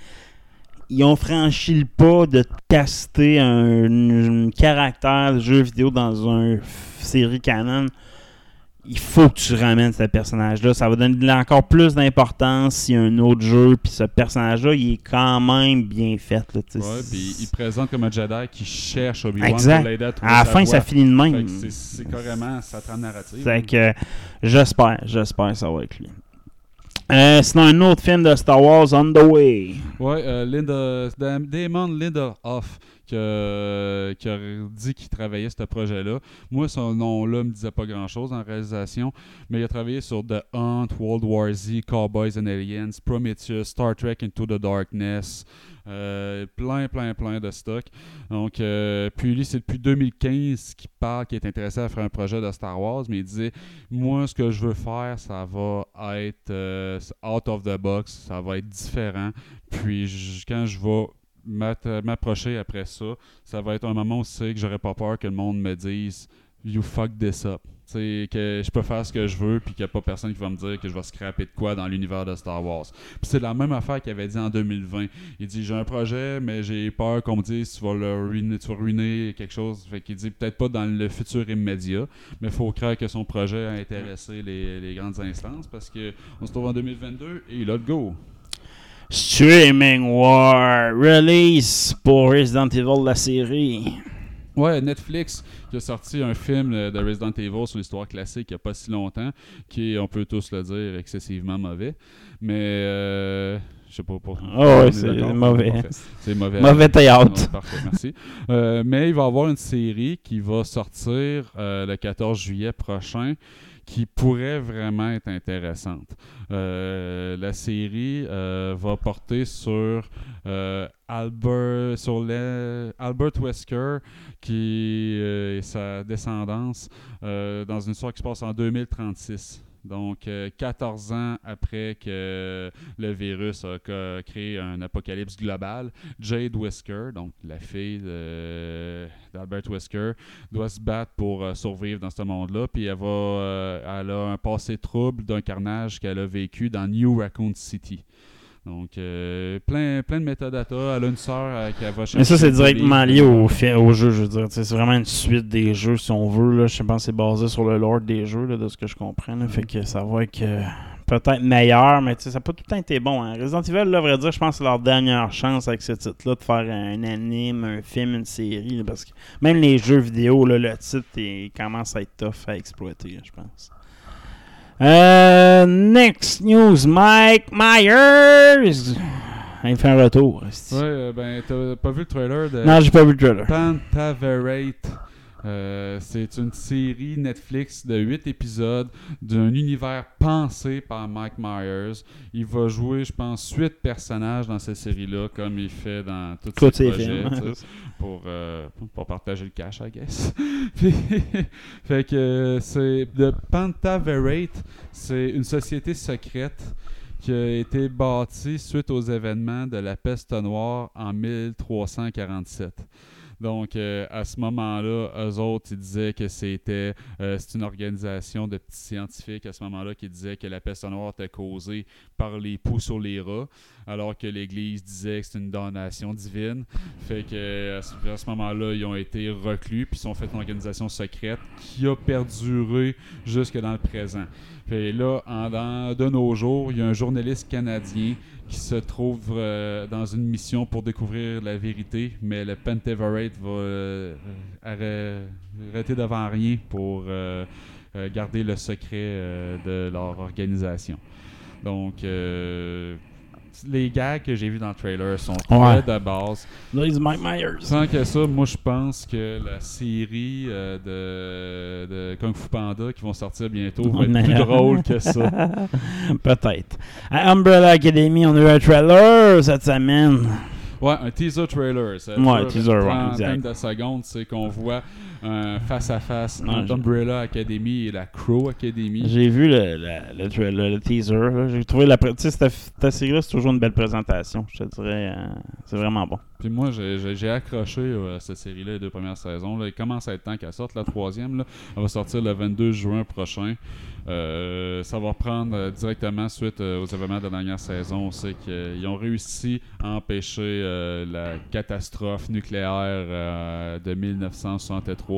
ils ont franchi le pas de caster un, un caractère de jeu vidéo dans une série canon. Il faut que tu ramènes ce personnage-là. Ça va donner encore plus d'importance s'il y a un autre jeu. Puis ce personnage-là, il est quand même bien fait. Là. Ouais, puis il présente comme un Jedi qui cherche Obi-Wan Exact. pour l'aider à trouver À la fin, voie. ça finit de même. c'est- C'est carrément sa trame narrative. Fait que j'espère, j'espère que ça va être lui. Euh, sinon, un autre film de Star Wars on the way. Ouais, euh, Linda, Dam- Damon Lindelof qui a, dit qu'il travaillait ce projet-là. Moi, son nom-là me disait pas grand-chose en réalisation, mais il a travaillé sur The Hunt, World War Z, Cowboys and Aliens, Prometheus, Star Trek Into the Darkness, euh, plein, plein, plein de stock. Donc, euh, puis lui, c'est depuis 2015 qu'il parle, qu'il est intéressé à faire un projet de Star Wars, mais il disait, moi, ce que je veux faire, ça va être euh, out of the box, ça va être différent. Puis quand je vais m'approcher après ça, ça va être un moment où c'est que j'aurais pas peur que le monde me dise You fuck this up. Tu sais, que je peux faire ce que je veux, puis qu'il n'y a pas personne qui va me dire que je vais scraper de quoi dans l'univers de Star Wars. Puis c'est la même affaire qu'il avait dit en 2020. Il dit J'ai un projet, mais j'ai peur qu'on me dise tu vas, le ruiner, tu vas ruiner quelque chose. Fait qu'il dit peut-être pas dans le futur immédiat, mais il faut croire que son projet a intéressé les, grandes instances parce que on se trouve en 2022 et il a le go. Streaming War release pour Resident Evil la série. Ouais, Netflix qui a sorti un film de Resident Evil sur l'histoire classique il n'y a pas si longtemps, qui est, on peut tous le dire, excessivement mauvais. Mais euh, je sais pas pour. Ah ouais, est c'est mauvais. C'est mauvais. Mauvais théâtre. Ouais, parfait, merci. Euh, mais il va y avoir une série qui va sortir euh, le 14 juillet prochain qui pourrait vraiment être intéressante. Euh, la série euh, va porter sur euh, Albert, sur Albert Wesker qui et sa descendance dans une histoire qui se passe en 2036. Donc, euh, 14 ans après que le virus a créé un apocalypse global, Jade Whisker, donc la fille d'Albert Whisker, doit se battre pour euh, survivre dans ce monde-là. Puis elle, va, euh, elle a un passé trouble d'un carnage qu'elle a vécu dans New Raccoon City. Donc, euh, plein, plein de métadata. Elle a une sœur euh, qu'elle va chercher. Mais ça, c'est directement lié au, au jeu, je veux dire. C'est vraiment une suite des jeux, si on veut. Là. Je pense que c'est basé sur le lore des jeux, là, de ce que je comprends. là. Fait que ça va être euh, peut-être meilleur, mais ça n'a pas tout le temps été bon. Hein. Resident Evil, là, à vrai dire, je pense que c'est leur dernière chance avec ce titre-là de faire un anime, un film, une série. parce que même les jeux vidéo, le titre il commence à être tough à exploiter, je pense. Euh, next news, Mike Myers. Il fait un retour. Ouais, euh, ben, t'as pas vu le trailer de Non, j'ai pas vu le trailer. Pantaverate. Euh, c'est une série Netflix de 8 épisodes d'un univers pensé par Mike Myers. Il va jouer, je pense, 8 personnages dans cette série-là, comme il fait dans tous Tous ses ses projets, films, pour, euh, pour partager le cash, I guess. Puis, fait que c'est de Pantaverate, c'est une société secrète qui a été bâtie suite aux événements de la peste noire en 1347. Donc, euh, à ce moment-là, eux autres, disaient que c'était euh, une organisation de petits scientifiques à ce moment-là qui disaient que la peste noire était causée par les poux sur les rats, alors que l'Église disait que c'est une donation divine. Fait que euh, à ce, moment-là, ils ont été reclus, puis ils ont fait une organisation secrète qui a perduré jusque dans le présent. Fait là, dans- de nos jours, il y a un journaliste canadien qui se trouve euh, dans une mission pour découvrir la vérité, mais le Pentaverate va euh, arrê- arrêter devant rien pour euh, garder le secret de leur organisation. Donc, les gags que j'ai vus dans le trailer sont Ouais. très de base. Là, c'est Mike Myers. Sans que ça, moi je pense que la série euh, de, de Kung Fu Panda qui vont sortir bientôt va être plus drôle que ça. Peut-être. À Umbrella Academy, on a eu un trailer cette semaine. Ouais, un teaser trailer. Ça Ouais, dure teaser, ouais, trentaine exact. de secondes, c'est qu'on voit un face-à-face Ouais, entre Umbrella Academy et la Crow Academy. J'ai vu le, le, le, teaser. J'ai trouvé la. Tu sais, cette, cette série-là, c'est toujours une belle présentation. Je te dirais. euh, c'est vraiment bon. Puis moi, j'ai- accroché euh, à cette série-là les deux premières saisons. Là. Il commence à être temps qu'elle sorte. La troisième, là, elle va sortir le 22 juin prochain. Euh, ça va reprendre euh, directement suite euh, aux événements de la dernière saison. On sait qu'ils ont réussi à empêcher euh, la catastrophe nucléaire euh, de 1963,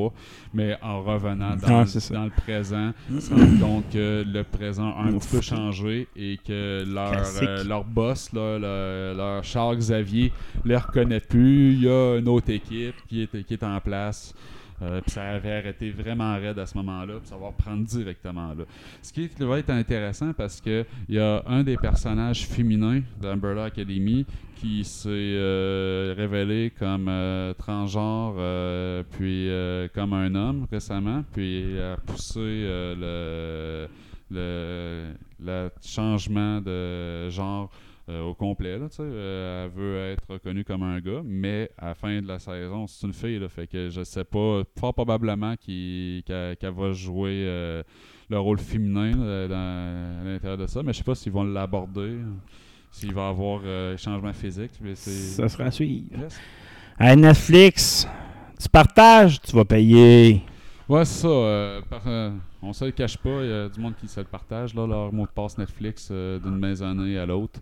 mais en revenant dans, Ouais, le- dans présent, ils se rendent compte que le présent a un petit peu changé et que leur, euh, leur boss, là, le- leur Charles Xavier, les reconnaît plus. Il y a une autre équipe qui est, qui est en place. Euh, puis ça avait arrêté vraiment raide à ce moment-là, puis ça va reprendre directement là. Ce qui va être intéressant parce que il y a un des personnages féminins d'Umbrella Academy qui s'est euh, révélé comme euh, transgenre, puis comme un homme récemment, puis a poussé le, changement de genre au complet. Là. Euh, elle veut être reconnue comme un gars, mais à la fin de la saison, c'est une fille. Là, fait que je sais pas, fort probablement qu'elle va jouer euh, le rôle féminin là, dans, à l'intérieur de ça, mais je sais pas s'ils vont l'aborder, s'il va y avoir euh, changement physique. mais Ça sera à suivre. Yes. À Netflix, tu partages, tu vas payer. Ouais, c'est ça. euh, par- euh, on se le cache pas. Il y a du monde qui se le partage, là, leur mot de passe Netflix euh, d'une maisonnée à l'autre.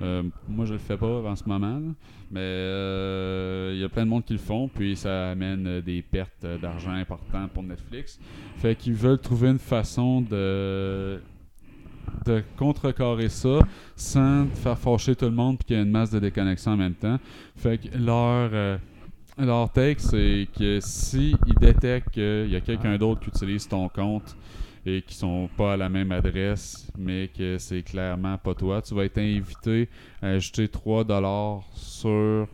Euh, moi, je le fais pas en ce moment. Mais il y a plein de monde qui le font. Puis ça amène des pertes d'argent importantes pour Netflix. Fait qu'ils veulent trouver une façon de de contrecarrer ça sans faire fâcher tout le monde puis qu'il y ait une masse de déconnexion en même temps. Fait que leur, leur take, c'est que si ils détectent qu'il y a quelqu'un d'autre qui utilise ton compte et qui sont pas à la même adresse, mais que c'est clairement pas toi, tu vas être invité à ajouter 3$ sur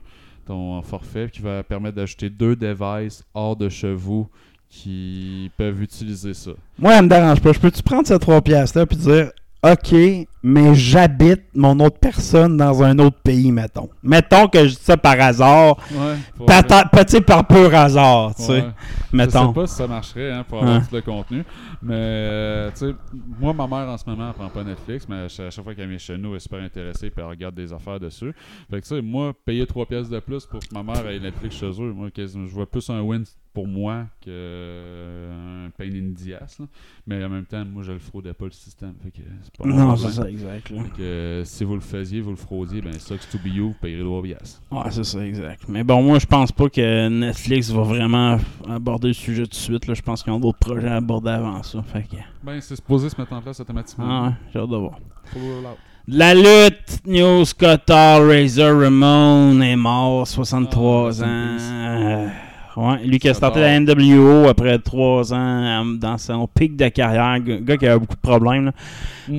ton forfait qui va permettre d'ajouter deux devices hors de chez vous qui peuvent utiliser ça. Moi, elle me dérange pas. Je peux-tu prendre ces 3 piastres-là puis dire OK, mais j'habite mon autre personne dans un autre pays, mettons. Mettons que je dis ça par hasard. Ouais, peut-être par pur hasard, tu sais. Ouais. Je Mettons. sais pas si ça marcherait hein, pour avoir tout le contenu. Mais, euh, tu sais, moi, ma mère en ce moment, elle prend pas Netflix, mais à chaque fois qu'elle vient chez nous, elle est super intéressée puis elle regarde des affaires dessus. Fait que, tu sais, moi, payer 3 pièces de plus pour que ma mère ait Netflix chez eux, moi, je vois plus un win pour moi que euh, un pain in the ass, là. Mais en même temps, moi, je le fraudais pas le système. Fait que c'est pas mon Non, c'est ça, exact. là. Fait que, euh, si vous le faisiez, vous le fraudiez, ben, sucks to be you, vous payerez 3 pièces. Ouais, c'est ça, exact. Mais bon, moi, je pense pas que Netflix va vraiment aborder le sujet tout de suite. Là. Je pense qu'ils ont d'autres projets à aborder avant ça. Fait que... Ben, c'est supposé se mettre en place automatiquement. Ah ouais, j'ai hâte de voir. La lutte, News Qatar, Razor Ramon est mort, 63 Ah, ans. Ouais, lui qui a starté la NWO après 3 ans euh, dans son pic de carrière. Gars qui a beaucoup de problèmes. là.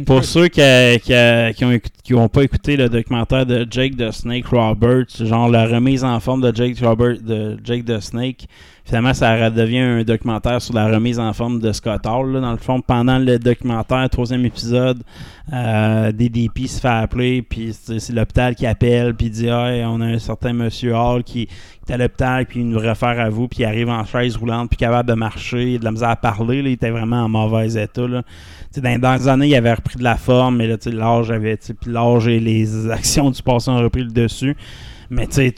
Pour ceux qui, qui, qui ont, écout- qui ont pas écouté le documentaire de Jake the Snake Roberts, genre la remise en forme de Jake, Robert, de Jake the Snake, finalement ça devient un documentaire sur la remise en forme de Scott Hall. là. Dans le fond, pendant le documentaire, troisième épisode, euh, DDP se fait appeler, puis c'est l'hôpital qui appelle, puis dit Hey, on a un certain monsieur Hall qui, qui est à l'hôpital, puis il nous réfère à vous, puis il arrive en chaise roulante, puis capable de marcher, il de la misère à parler, là, il était vraiment en mauvais état. Là. Sais, dans les années, il avait repris de la forme, mais là, l'âge avait, puis l'âge et les actions du passé ont repris le dessus. Mais tu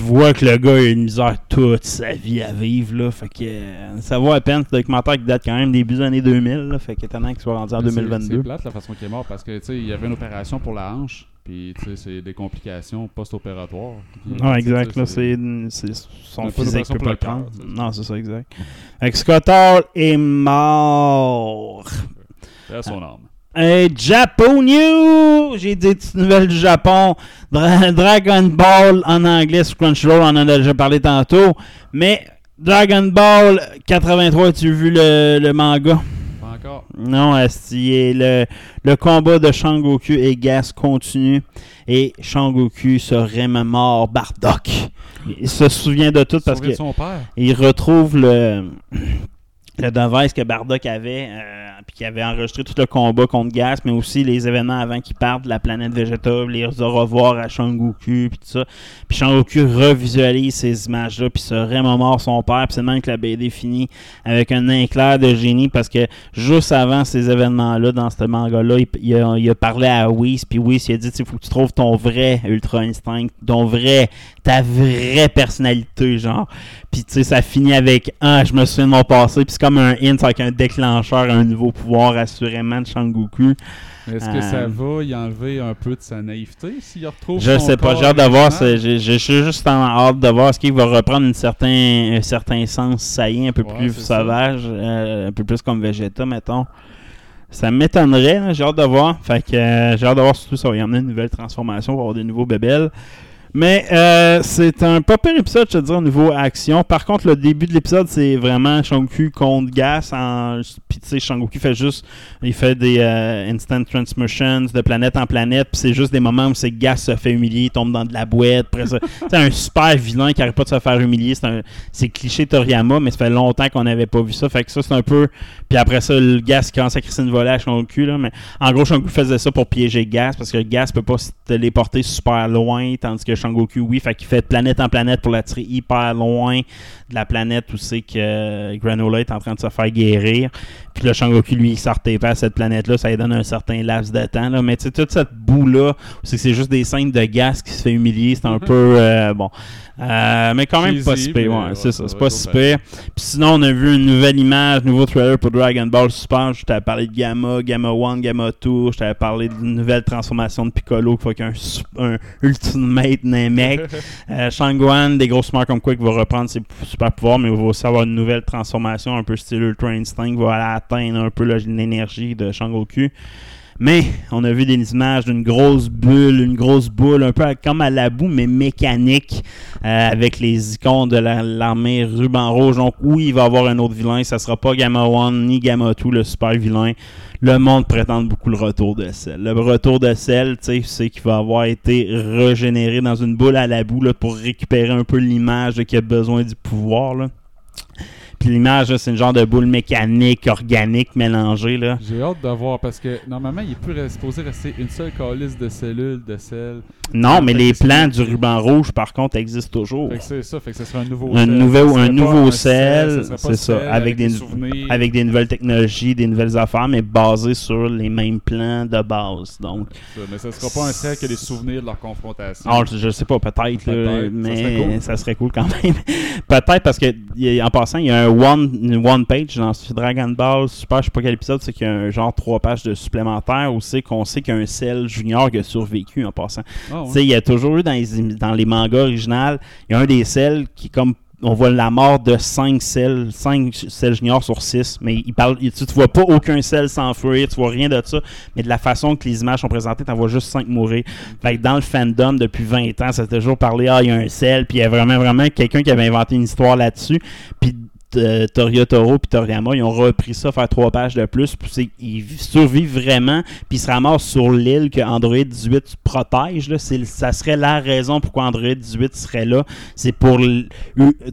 vois que le gars a eu une misère toute sa vie à vivre, là. Fait que euh, ça vaut à peine. Ce documentaire qui date quand même début des années 2000, là. Fait qu'étonnant qu'il soit rendu en Mais c'est- 2022. C'est plate la façon qu'il est mort parce que il y avait une opération pour la hanche, puis tu sais, c'est des complications post-opératoires. Sais, exact. Là, c'est- son physique peut pas le le prendre. cœur. Non, c'est ça, exact. Fait que Scott Hall est mort. c'est son âme. Hey, Japon News! J'ai des petites nouvelles du Japon. Dra- Dragon Ball en anglais sur Crunchyroll, on en a déjà parlé tantôt. Mais Dragon Ball 83, as-tu vu le, le manga? Pas encore. Non, esti, et le, le combat de Shangoku et Gas continue. Et Shangoku serait même mort Bardock. Il se souvient de tout parce Sauvé que de son père. il retrouve le, le device que Bardock avait, euh, puis qui avait enregistré tout le combat contre Gas, mais aussi les événements avant qu'il parte de la planète végétale, les au revoir à Shangoku, puis tout ça. Puis Shangoku revisualise ces images-là, puis serait mort son père, puis c'est même que la BD finit avec un éclair de génie, parce que juste avant ces événements-là, dans ce manga-là, il, il a, il a parlé à Whis, puis Whis, il a dit, il faut que tu trouves ton vrai Ultra Instinct, ton vrai, ta vraie personnalité, genre. Puis tu sais, ça finit avec Ah, je me souviens de mon passé. Puis c'est comme un hint avec un déclencheur, un nouveau pouvoir assurément de Shangoku. Est-ce que Euh, ça va y enlever un peu de sa naïveté s'il retrouve Je son sais pas, j'ai hâte de voir. j'ai- j'ai- Je suis juste en hâte de voir ce qu'il va reprendre une certain, un certain sens saillant, un peu Ouais, plus sauvage, euh, un peu plus comme Vegeta, mettons. Ça m'étonnerait, j'ai hâte de voir. Fait que euh, j'ai hâte de voir surtout ça va y emmener une nouvelle transformation, on va avoir des nouveaux bébelles. Mais euh, c'est un pas pire épisode, je te dirais, au niveau action. Par contre, le début de l'épisode, c'est vraiment Shang-Chi contre Gas. En... Puis tu sais, Shang-Chi fait juste... Il fait des euh, instant transmissions de planète en planète. Puis c'est juste des moments où c'est Gas se fait humilier, il tombe dans de la boîte. Après ça, c'est un super vilain qui n'arrive pas de se faire humilier. C'est, un... c'est cliché Toriyama, mais ça fait longtemps qu'on n'avait pas vu ça. Fait que ça, c'est un peu... Puis après ça, le Gas commence à crisser une volée à Shang-Chi. Là. Mais en gros, Shang-Chi faisait ça pour piéger Gas parce que Gas peut pas se téléporter super loin, tandis que Shangoku, oui, fait qu'il fait de planète en planète pour l'attirer hyper loin de la planète où c'est que Granola est en train de se faire guérir. Puis là, Shangoku, lui, il sortait pas à cette planète-là, ça lui donne un certain laps de temps. Là. Mais tu sais, toute cette boue-là, c'est que c'est juste des scènes de Gas qui se fait humilier, c'est un peu... euh, bon... Euh, mais quand même Cheesy, pas si pire, ouais, ouais, c'est ça, c'est pas si pire. Puis sinon, on a vu une nouvelle image, nouveau trailer pour Dragon Ball Super. Je t'avais parlé de Gamma, Gamma 1, Gamma 2. Je t'avais parlé d'une nouvelle transformation de Piccolo qui fait qu'un un Ultimate Namek. euh, Shangguan, des gros smart comme quoi qui va reprendre ses super pouvoirs, mais il va aussi avoir une nouvelle transformation un peu style Ultra Instinct, qui va aller atteindre un peu l'énergie de Shangoku. Mais on a vu des images d'une grosse bulle, une grosse boule, un peu comme à la boue, mais mécanique, euh, avec les icônes de la- l'armée ruban rouge. Donc oui, il va y avoir un autre vilain. Ça sera pas Gamma 1 ni Gamma 2, le super vilain. Le monde prétend beaucoup le retour de Cell. Le retour de Cell, tu sais, c'est qu'il va avoir été régénéré dans une boule à la boue pour récupérer un peu l'image qui a besoin du pouvoir. Puis l'image, c'est une genre de boule mécanique, organique mélangée. Là. J'ai hâte de voir parce que normalement, il est plus supposé rester une seule calice de cellules, de sel. Non, mais les plans du ruban rouge, par contre, existent toujours. Fait que c'est ça, fait que ce sera un nouveau Un sel. nouveau, un nouveau sel, c'est ça, avec des, souvenirs. avec des nouvelles technologies, des nouvelles affaires, mais basées sur les mêmes plans de base. Donc, Ça, Mais ce sera pas un sel que les souvenirs de leur confrontation. Ah, je, sais pas, peut-être, ça mais serait cool. ça serait cool quand même. peut-être parce que, en passant, il y a un one, one page dans Dragon Ball Super, je sais pas quel épisode, c'est qu'il y a un genre trois pages de supplémentaires où c'est qu'on sait qu'il y a un Cell Junior qui a survécu en passant. Ah, ouais. Tu sais, il y a toujours eu dans les, dans les mangas originaux, il y a un des Cells qui, comme on voit la mort de 5 Cells, 5 Cells Junior sur 6, mais il parle, tu, tu vois pas aucun Cell s'enfuir, tu vois rien de ça, mais de la façon que les images sont présentées, t'en vois juste 5 mourir. Fait que dans le fandom, depuis 20 ans, ça s'est toujours parlé, ah, il y a un Cell, puis il y a vraiment, vraiment quelqu'un qui avait inventé une histoire là-dessus, puis euh, Toriotoro puis Toriyama, ils ont repris ça, faire trois pages de plus. Puis ils survivent vraiment, puis ils se ramassent sur l'île que Android 18 protège. Là. Ça serait la raison pourquoi Android 18 serait là. C'est pour. Tu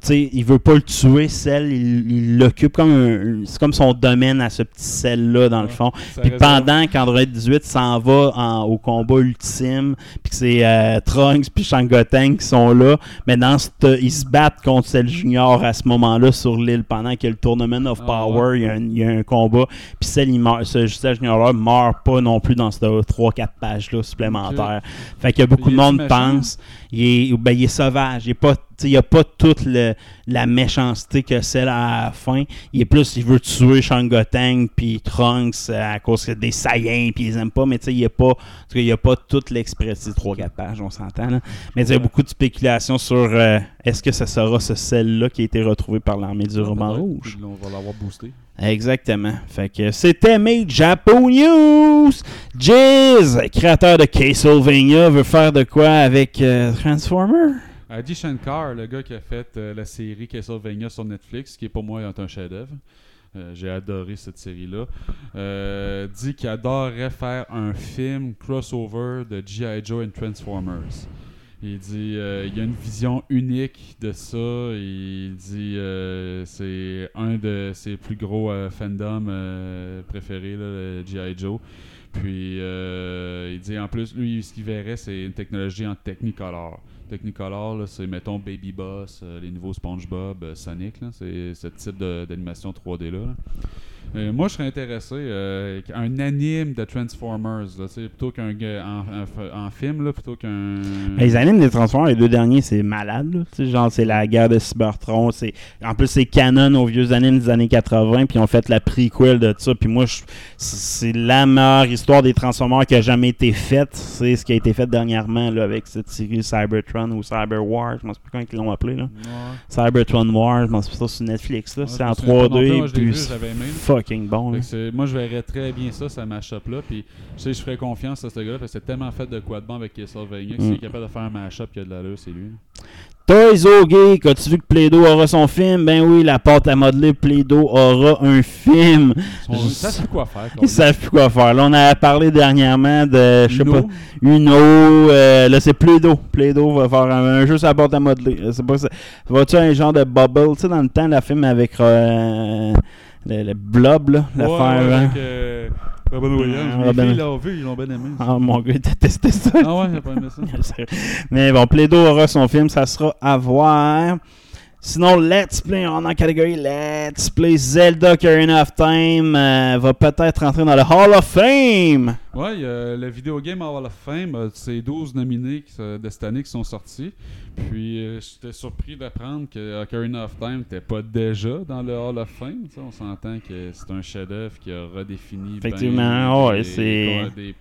sais, il veut pas le tuer, celle. Il l'occupe comme. C'est comme son domaine à ce petit celle-là, dans le fond. Puis pendant qu'Android 18 s'en va en- au combat ultime, puis que c'est euh, Trunks puis Shangoten qui sont là, mais dans cette- ils se battent contre Cell Junior à ce moment-là sur l'île pendant qu'il y a le Tournament of Ah, Power, il, y a un, y a combat, puis Cell, il meurt- ce meurt pas non plus dans ces 3-4 pages-là supplémentaires. Fait que beaucoup Puis de il est-tu monde pense, il est, ben, il est sauvage, il n'y a pas toute le- la méchanceté que celle à la fin. Il est plus, il veut tuer Shangoten puis Trunks euh, à cause des Saiyans puis ils les aiment pas, mais il n'y a pas, il y a pas toute l'expression 3-4 pages, on s'entend. là. Mais il y a beaucoup de spéculations sur euh, est-ce que ça sera ce celle-là qui a été retrouvé par l'armée du ruban Peut-être. rouge? On va l'avoir boosté. Exactement. Fait que c'était mes Japo News. Jizz, créateur de Castlevania, veut faire de quoi avec euh, Transformer? Adi Shankar, le gars qui a fait euh, la série Castlevania sur Netflix, qui est pour moi un chef-d'œuvre. euh, J'ai adoré cette série-là. Euh, dit qu'il adorerait faire un film crossover de G.I. Joe et Transformers. Il dit euh, il y a une vision unique de ça. Il dit euh, c'est un de ses plus gros euh, fandoms euh, préférés, le G.I. Joe. Puis euh, il dit en plus, lui, ce qu'il verrait, c'est une technologie en Technicolor. Technicolor, c'est mettons Baby Boss, les nouveaux SpongeBob, Sonic, c'est ce type d'animation 3D là. là. Euh, moi, je serais intéressé euh, un anime de Transformers, là, plutôt qu'un en, en- en film, là, plutôt qu'un. Les animes des Transformers, les deux derniers, c'est malade. là. Genre, c'est la guerre de Cybertron. C'est... En plus, c'est canon aux vieux animes des années 80, puis ils ont fait la prequel de ça. Puis moi, je- c'est la meilleure histoire des Transformers qui a jamais été faite. C'est ce qui a été fait dernièrement là, avec cette série Cybertron ou Cyber War. Je ne sais plus comment ils l'ont appelé. Là. Ouais. Cybertron War, je m'en souviens pas sur Netflix. Là. Ouais, c'est en souviens pas non plus, 3D, moi, je l'ai puis vu, c'est j'avais aimé, là. Fucking bon. Fait là. que c'est- moi, je verrais très bien ça, ça mash-up là. Puis, je sais, je ferais confiance à ce gars-là parce que c'est tellement fait de quoi de bon avec Castlevania que Mm. s'il est capable de faire un mash-up qui a de l'allure, c'est lui. Toys OK, as-tu vu que Play-Doh aura son film? Ben oui, la pâte à modeler Play-Doh aura un film. On Je- ça sait quoi faire. Ils savent plus quoi faire? Là, on a parlé dernièrement de, je sais Uno. pas, Uno. euh, là, c'est Play-Doh. Play-Doh va faire un, un jeu sur la porte à modeler. Sais pas, ça- va-tu un genre de bubble? Tu sais, dans le temps, la film avec euh, le, le blob, là, l'affaire. ouais, hein. avec euh, Robin Williams. Ah, Les filles l'ont vu, ils l'ont bien aimé. Ah, mon gars, il détestait ça. Ah ouais, j'ai pas aimé ça. Mais bon, Play-Doh aura son film, ça sera à voir. Sinon, Let's Play, on est en catégorie Let's Play Zelda Ocarina of Time euh, va peut-être rentrer dans le Hall of Fame. Ouais, a le Video Game Hall of Fame, euh, c'est 12 nominés de cette année qui sont sortis. Puis euh, j'étais surpris d'apprendre que Ocarina of Time n'était pas déjà dans le Hall of Fame. On s'entend que c'est un chef-d'œuvre qui a redéfini ben Effectivement, ouais, des, c'est- des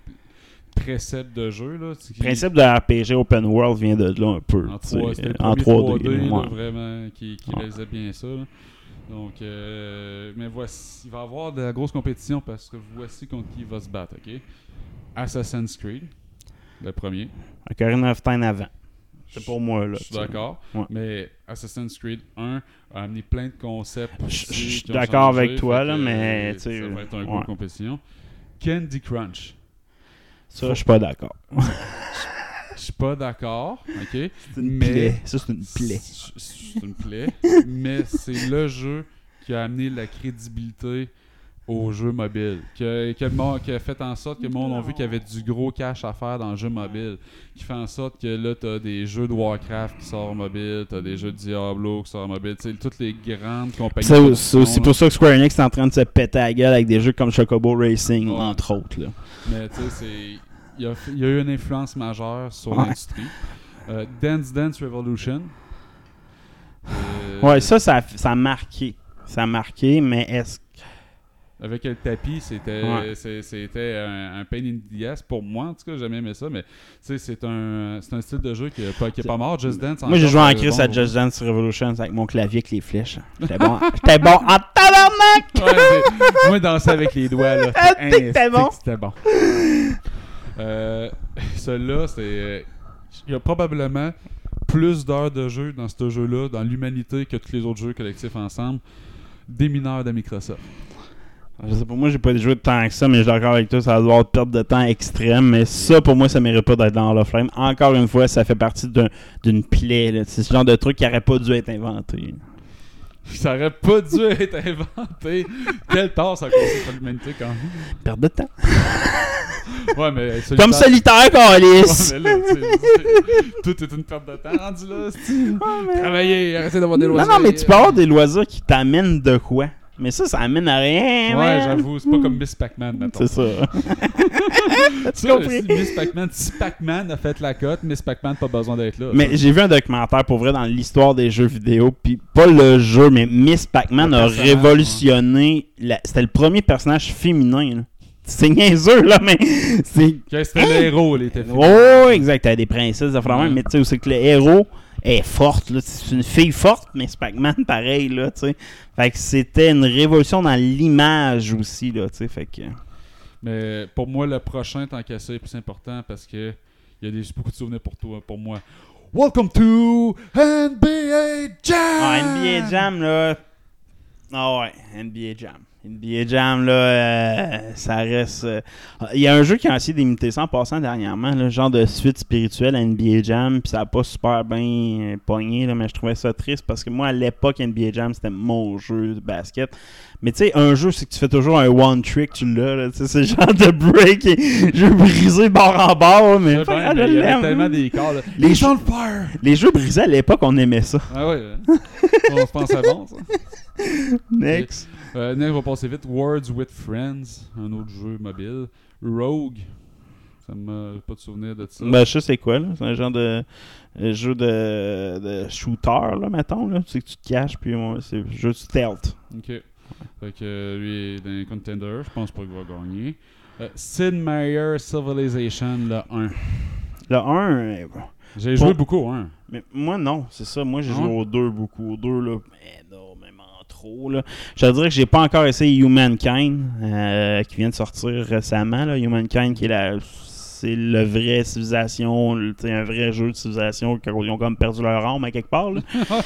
préceptes de jeu. Là, Le principe de RPG Open World vient de là un peu. en, tu sais, 3, c'était le en premier 3D. 3D, là, ouais. vraiment, qui, qui Ouais. réalisait bien ça. là. Donc, euh, mais voici, il va y avoir de la grosse compétition parce que voici contre qui il va se battre, ok? Assassin's Creed, le premier. Ocarina of Time avant. C'est pour moi, là. Je suis d'accord. Ouais. Mais Assassin's Creed 1 a amené plein de concepts. Je- suis d'accord avec toi, là, mais, Ça va être un ouais. gros compétition. Candy Crunch. Ça, je suis pas d'accord. Je suis pas d'accord, ok? C'est une Mais- plaie. Ça, c'est une plaie. C'est une plaie, mais c'est le jeu qui a amené la crédibilité au jeu mobile. Qui a, qui a le monde- qui a fait en sorte que le monde a vu qu'il y avait du gros cash à faire dans le jeu mobile. Qui fait en sorte que là, t'as des jeux de Warcraft qui sortent mobile, t'as des jeux de Diablo qui sortent mobile. Tu sais, toutes les grandes compagnies. C'est aussi pour ça que Square Enix est en train de se péter la gueule avec des jeux comme Chocobo Racing, Ouais. entre autres. Là. Mais tu sais, c'est. Il y, a, y a eu une influence majeure sur Ouais. l'industrie. Euh, Dance Dance Revolution. Euh, Ouais, ça, ça, a- ça a marqué. Ça a marqué, mais est-ce Avec le tapis, c'était Ouais. c'est- c'était un, un pain in the ass pour moi. En tout cas, j'ai jamais aimé ça. Mais c'est un, un style de jeu qui est pas, qui est pas mort. Just Dance. Moi, j'ai joué en c'est Chris bon. à Just Dance Revolution avec mon clavier avec les flèches. J'étais bon, j'étais bon en tabarnak! Ouais, moi, danser avec les doigts, là. Ah, c'était bon. C'était bon. Euh, Celui-là, c'est. euh, Il y a probablement plus d'heures de jeu dans ce jeu-là, dans l'humanité, que tous les autres jeux collectifs ensemble, des mineurs de Microsoft. Je sais pas, moi, j'ai pas joué de temps que ça, mais je suis d'accord avec toi, ça doit être perte de temps extrême. Mais ça, pour moi, ça mérite pas d'être dans Hall of Flame. Encore une fois, ça fait partie d'un- d'une plaie. C'est ce genre de truc qui aurait pas dû être inventé. Ça aurait pas dû être inventé. Quel tort ça a causé pour l'humanité quand même. Perte de temps. Ouais, mais Comme solitaire, Calis! Ouais, mais là, tout est une perte de temps rendu là. Travailler, arrêtez d'avoir des Non, loisirs. non, mais tu peux avoir des loisirs qui t'amènent de quoi? Mais ça, ça amène à rien. Ouais, j'avoue, c'est pas comme Miss Pac-Man, mettons. C'est ça. Tu compris? Miss Pac-Man, si Pac-Man a fait la cote, Miss Pac-Man pas besoin d'être là. Mais j'ai vu un documentaire pour vrai dans l'histoire des jeux vidéo, puis pas le jeu, mais Miss Pac-Man a révolutionné. la- C'était le premier personnage féminin. là. C'est niaiseux, là, mais c'est. C'était le héros, il était. Oh, exact. T'as des princesses, de Ouais. mais tu sais, c'est que le héros est forte. C'est une fille forte, mais Pac-Man, pareil, là. Fait que c'était une révolution dans l'image aussi, là. Fait que. Mais pour moi, le prochain, tant qu'à ça, est plus important parce que il y a des, beaucoup de souvenirs pour toi, pour moi. Welcome to NBA Jam! Ah, NBA Jam, là. Ah ouais, NBA Jam. NBA Jam, là, euh, ça reste. euh, Il y a un jeu qui a essayé d'imiter ça en passant dernièrement, là, genre de suite spirituelle à NBA Jam, puis ça a pas super bien euh, pogné, là, mais je trouvais ça triste parce que moi, à l'époque, NBA Jam, c'était mon jeu de basket. Mais tu sais, un jeu, c'est que tu fais toujours un one trick, tu l'as, tu sais, c'est le genre de break et jeu brisé bord en bord, mais, je il y avait l'aime. tellement des corps. là. Les jeux- le fire! Les jeux brisés à l'époque, on aimait ça. Ah ouais, hein. on se pensait bon, ça. Next. Euh, va passer vite. Words with Friends, un autre jeu mobile. Rogue, ça m'a pas de souvenir de ça. Ben, je sais c'est quoi, là. C'est un genre de jeu de, de shooter, là, mettons, là. Tu sais que tu te caches, puis ouais, c'est un jeu de stealth. Ok. Fait que euh, lui est dans les contenders. Je pense pas qu'il va gagner. Euh, Sid Meier Civilization, le 1. Le 1, euh, J'ai joué beaucoup au 1. mais moi, non, c'est ça. Moi, j'ai joué au 2 beaucoup. Au 2, là, énormément Je te dirais que j'ai pas encore essayé Humankind, euh, qui vient de sortir récemment. Humankind, qui est la... C'est le vrai civilisation, un vrai jeu de civilisation, quand ils ont comme perdu leur âme à quelque part. là.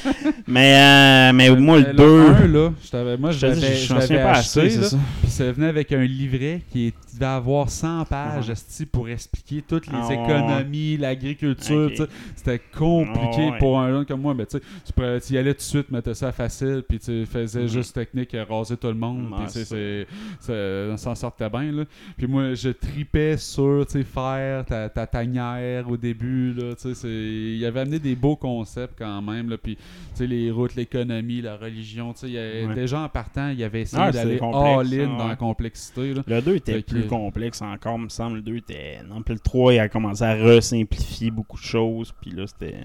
mais, euh, mais moi, le Mais 2... 1, là, je t'avais- moi, Je j'avais je je l'avais pas acheté, ça. Puis ça venait avec un livret qui devait avoir 100 pages esti, pour expliquer toutes les Ah ouais. économies, l'agriculture. Ok. tu sais. C'était compliqué Ah ouais. pour un jeune comme moi. Mais tu sais, tu y allais tout de suite, mettais ça facile, puis tu faisais Mhm. juste technique, euh, raser tout le monde. Ouais, puis sais, c'est c'est- c'est- on s'en sortait bien. Là. Puis moi, je tripais sur tu sais, faire ta, ta tanière au début. Là, il avait amené des beaux concepts quand même. Là, puis les routes, l'économie, la religion. il avait- Ouais. Déjà en partant, il avait essayé Ah, d'aller all-in ça, dans la complexité. Là. Le 2 était Fait que- plus complexe encore, me semble. Le 2 était. Non, puis le 3, il a commencé à resimplifier beaucoup de choses. Puis là, c'était.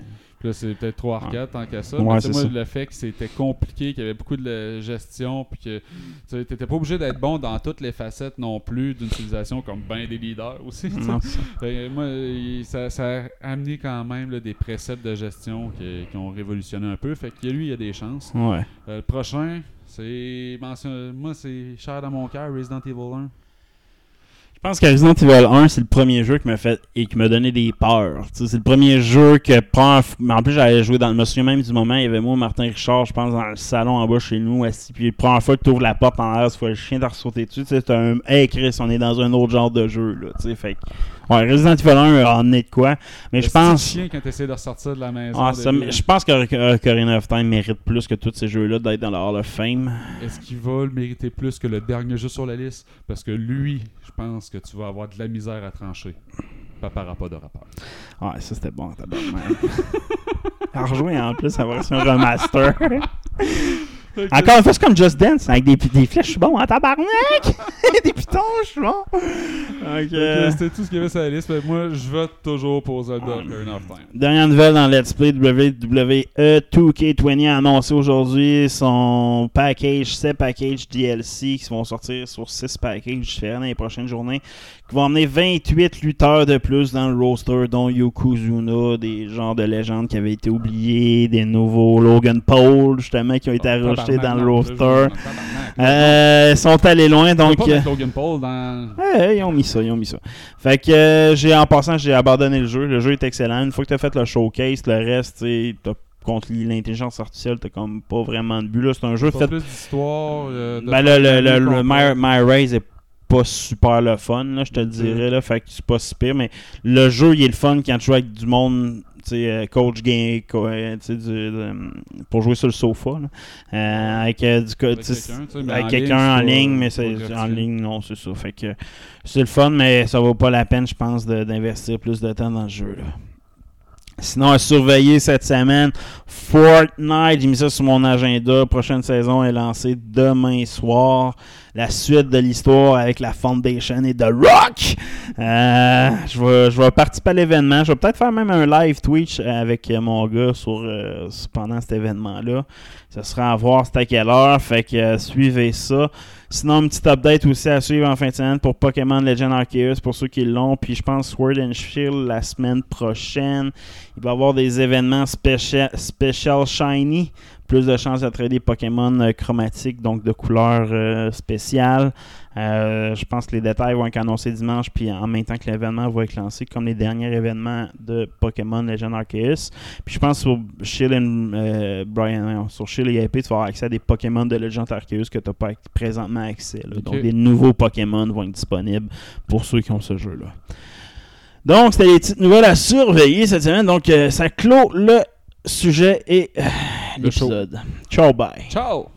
Là, c'est peut-être trop arcade tant qu'à ça. Ouais, mais moi, ça. le fait que c'était compliqué, qu'il y avait beaucoup de gestion, puis que tu n'étais pas obligé d'être bon dans toutes les facettes non plus d'une civilisation comme ben des leaders aussi. Fait que moi, il- ça, ça a amené quand même là, des préceptes de gestion qui, qui ont révolutionné un peu. Fait que lui, il a des chances. Ouais. Euh, le prochain, c'est. Moi, c'est cher dans mon cœur, Resident Evil 1. Je pense que Resident Evil 1, c'est le premier jeu qui m'a fait et qui m'a donné des peurs. C'est le premier jeu que. Mais en plus, j'avais joué dans. Me souviens même du moment, il y avait moi, Martin Richard, je pense, dans le salon en bas chez nous, assis. Puis la première fois que tu ouvres la porte en l'air, tu vois le chien de ressauter dessus. C'est un. Hey Chris, on est dans un autre genre de jeu, là. Fait Ouais, Resident Evil 1 a emmené de quoi. Mais je pense. petit chien quand tu essaies de ressortir de la maison. Ah, ça, je pense que Ocarina of Time mérite plus que tous ces jeux-là d'être dans le Hall of Fame. Est-ce qu'il va le mériter plus que le dernier jeu sur la liste? Parce que lui, je pense que tu vas avoir de la misère à trancher. Papa pas de rapport. Ouais, ça c'était bon, tabarnak. À rejouer en plus la version remaster. Encore une fois, c'est comme Just Dance, avec des, des flèches, je suis bon en tabarnak! des pitons, je suis bon! Ok. Donc, C'était tout ce qu'il y avait sur la liste. mais moi, je vote toujours pour Zelda Ocarina of Time. Dernière nouvelle dans Let's Play WWE 2K20 a annoncé aujourd'hui son package, 7 packages DLC qui vont sortir sur 6 packages différents dans les prochaines journées, qui vont amener 28 lutteurs de plus dans le roster, dont Yokozuna, des genres de légendes qui avaient été oubliés, des nouveaux Logan Paul, justement, qui ont été rajoutés dans le roster. Euh, ils sont allés loin, Donc, pas euh, Logan Paul dans. Ouais, ils ont mis ça, ils ont mis ça. Fait que euh, j'ai en passant, j'ai abandonné le jeu. Le jeu est excellent. Une fois que tu as fait le showcase, le reste, tu contre l'intelligence artificielle, t'as comme pas vraiment de but. là. C'est un jeu fait. plus d'histoire. euh, Ben le, le, le. My, My Race est pas super le fun, là, je te le dirais. Là, fait que c'est pas si pire. Mais le jeu, il est le fun quand tu joues avec du monde. tu sais, euh, coach game euh, du- de- pour jouer sur le sofa là. Euh, avec euh, du co- Avec quelqu'un, avec en quelqu'un ligne, en mais c'est en ligne non c'est ça fait que c'est le fun mais ça vaut pas la peine je pense d'investir plus de temps dans le jeu là Sinon, à surveiller cette semaine, Fortnite, j'ai mis ça sur mon agenda. Prochaine saison est lancée demain soir. La suite de l'histoire avec la Foundation et The Rock. Euh, je, vais, participer à l'événement. Je vais peut-être faire même un live Twitch avec mon gars euh, pendant cet événement-là. Ce sera à voir c'est à quelle heure. Fait que euh, suivez ça. Sinon, une petite update aussi à suivre en fin de semaine pour Pokémon Legend Arceus pour ceux qui l'ont. Puis je pense Sword and Shield la semaine prochaine. Il va y avoir des événements spécial, spécial shiny. Plus de chances d'attraper des Pokémon euh, chromatiques, donc de couleurs euh, spéciales. Euh, je pense que les détails vont être annoncés dimanche, puis en même temps que l'événement va être lancé, comme les derniers événements de Pokémon Legend Arceus. Puis je pense sur Shield and, Brian, sur Shield et Épée, tu vas avoir accès à des Pokémon de Legend Arceus que tu n'as pas présentement accès. là. Donc des nouveaux Pokémon vont être disponibles pour ceux qui ont ce jeu-là. Donc, c'était les petites nouvelles à surveiller cette semaine. Donc, euh, ça clôt le sujet et euh. L'épisode. Ciao, bye. Ciao!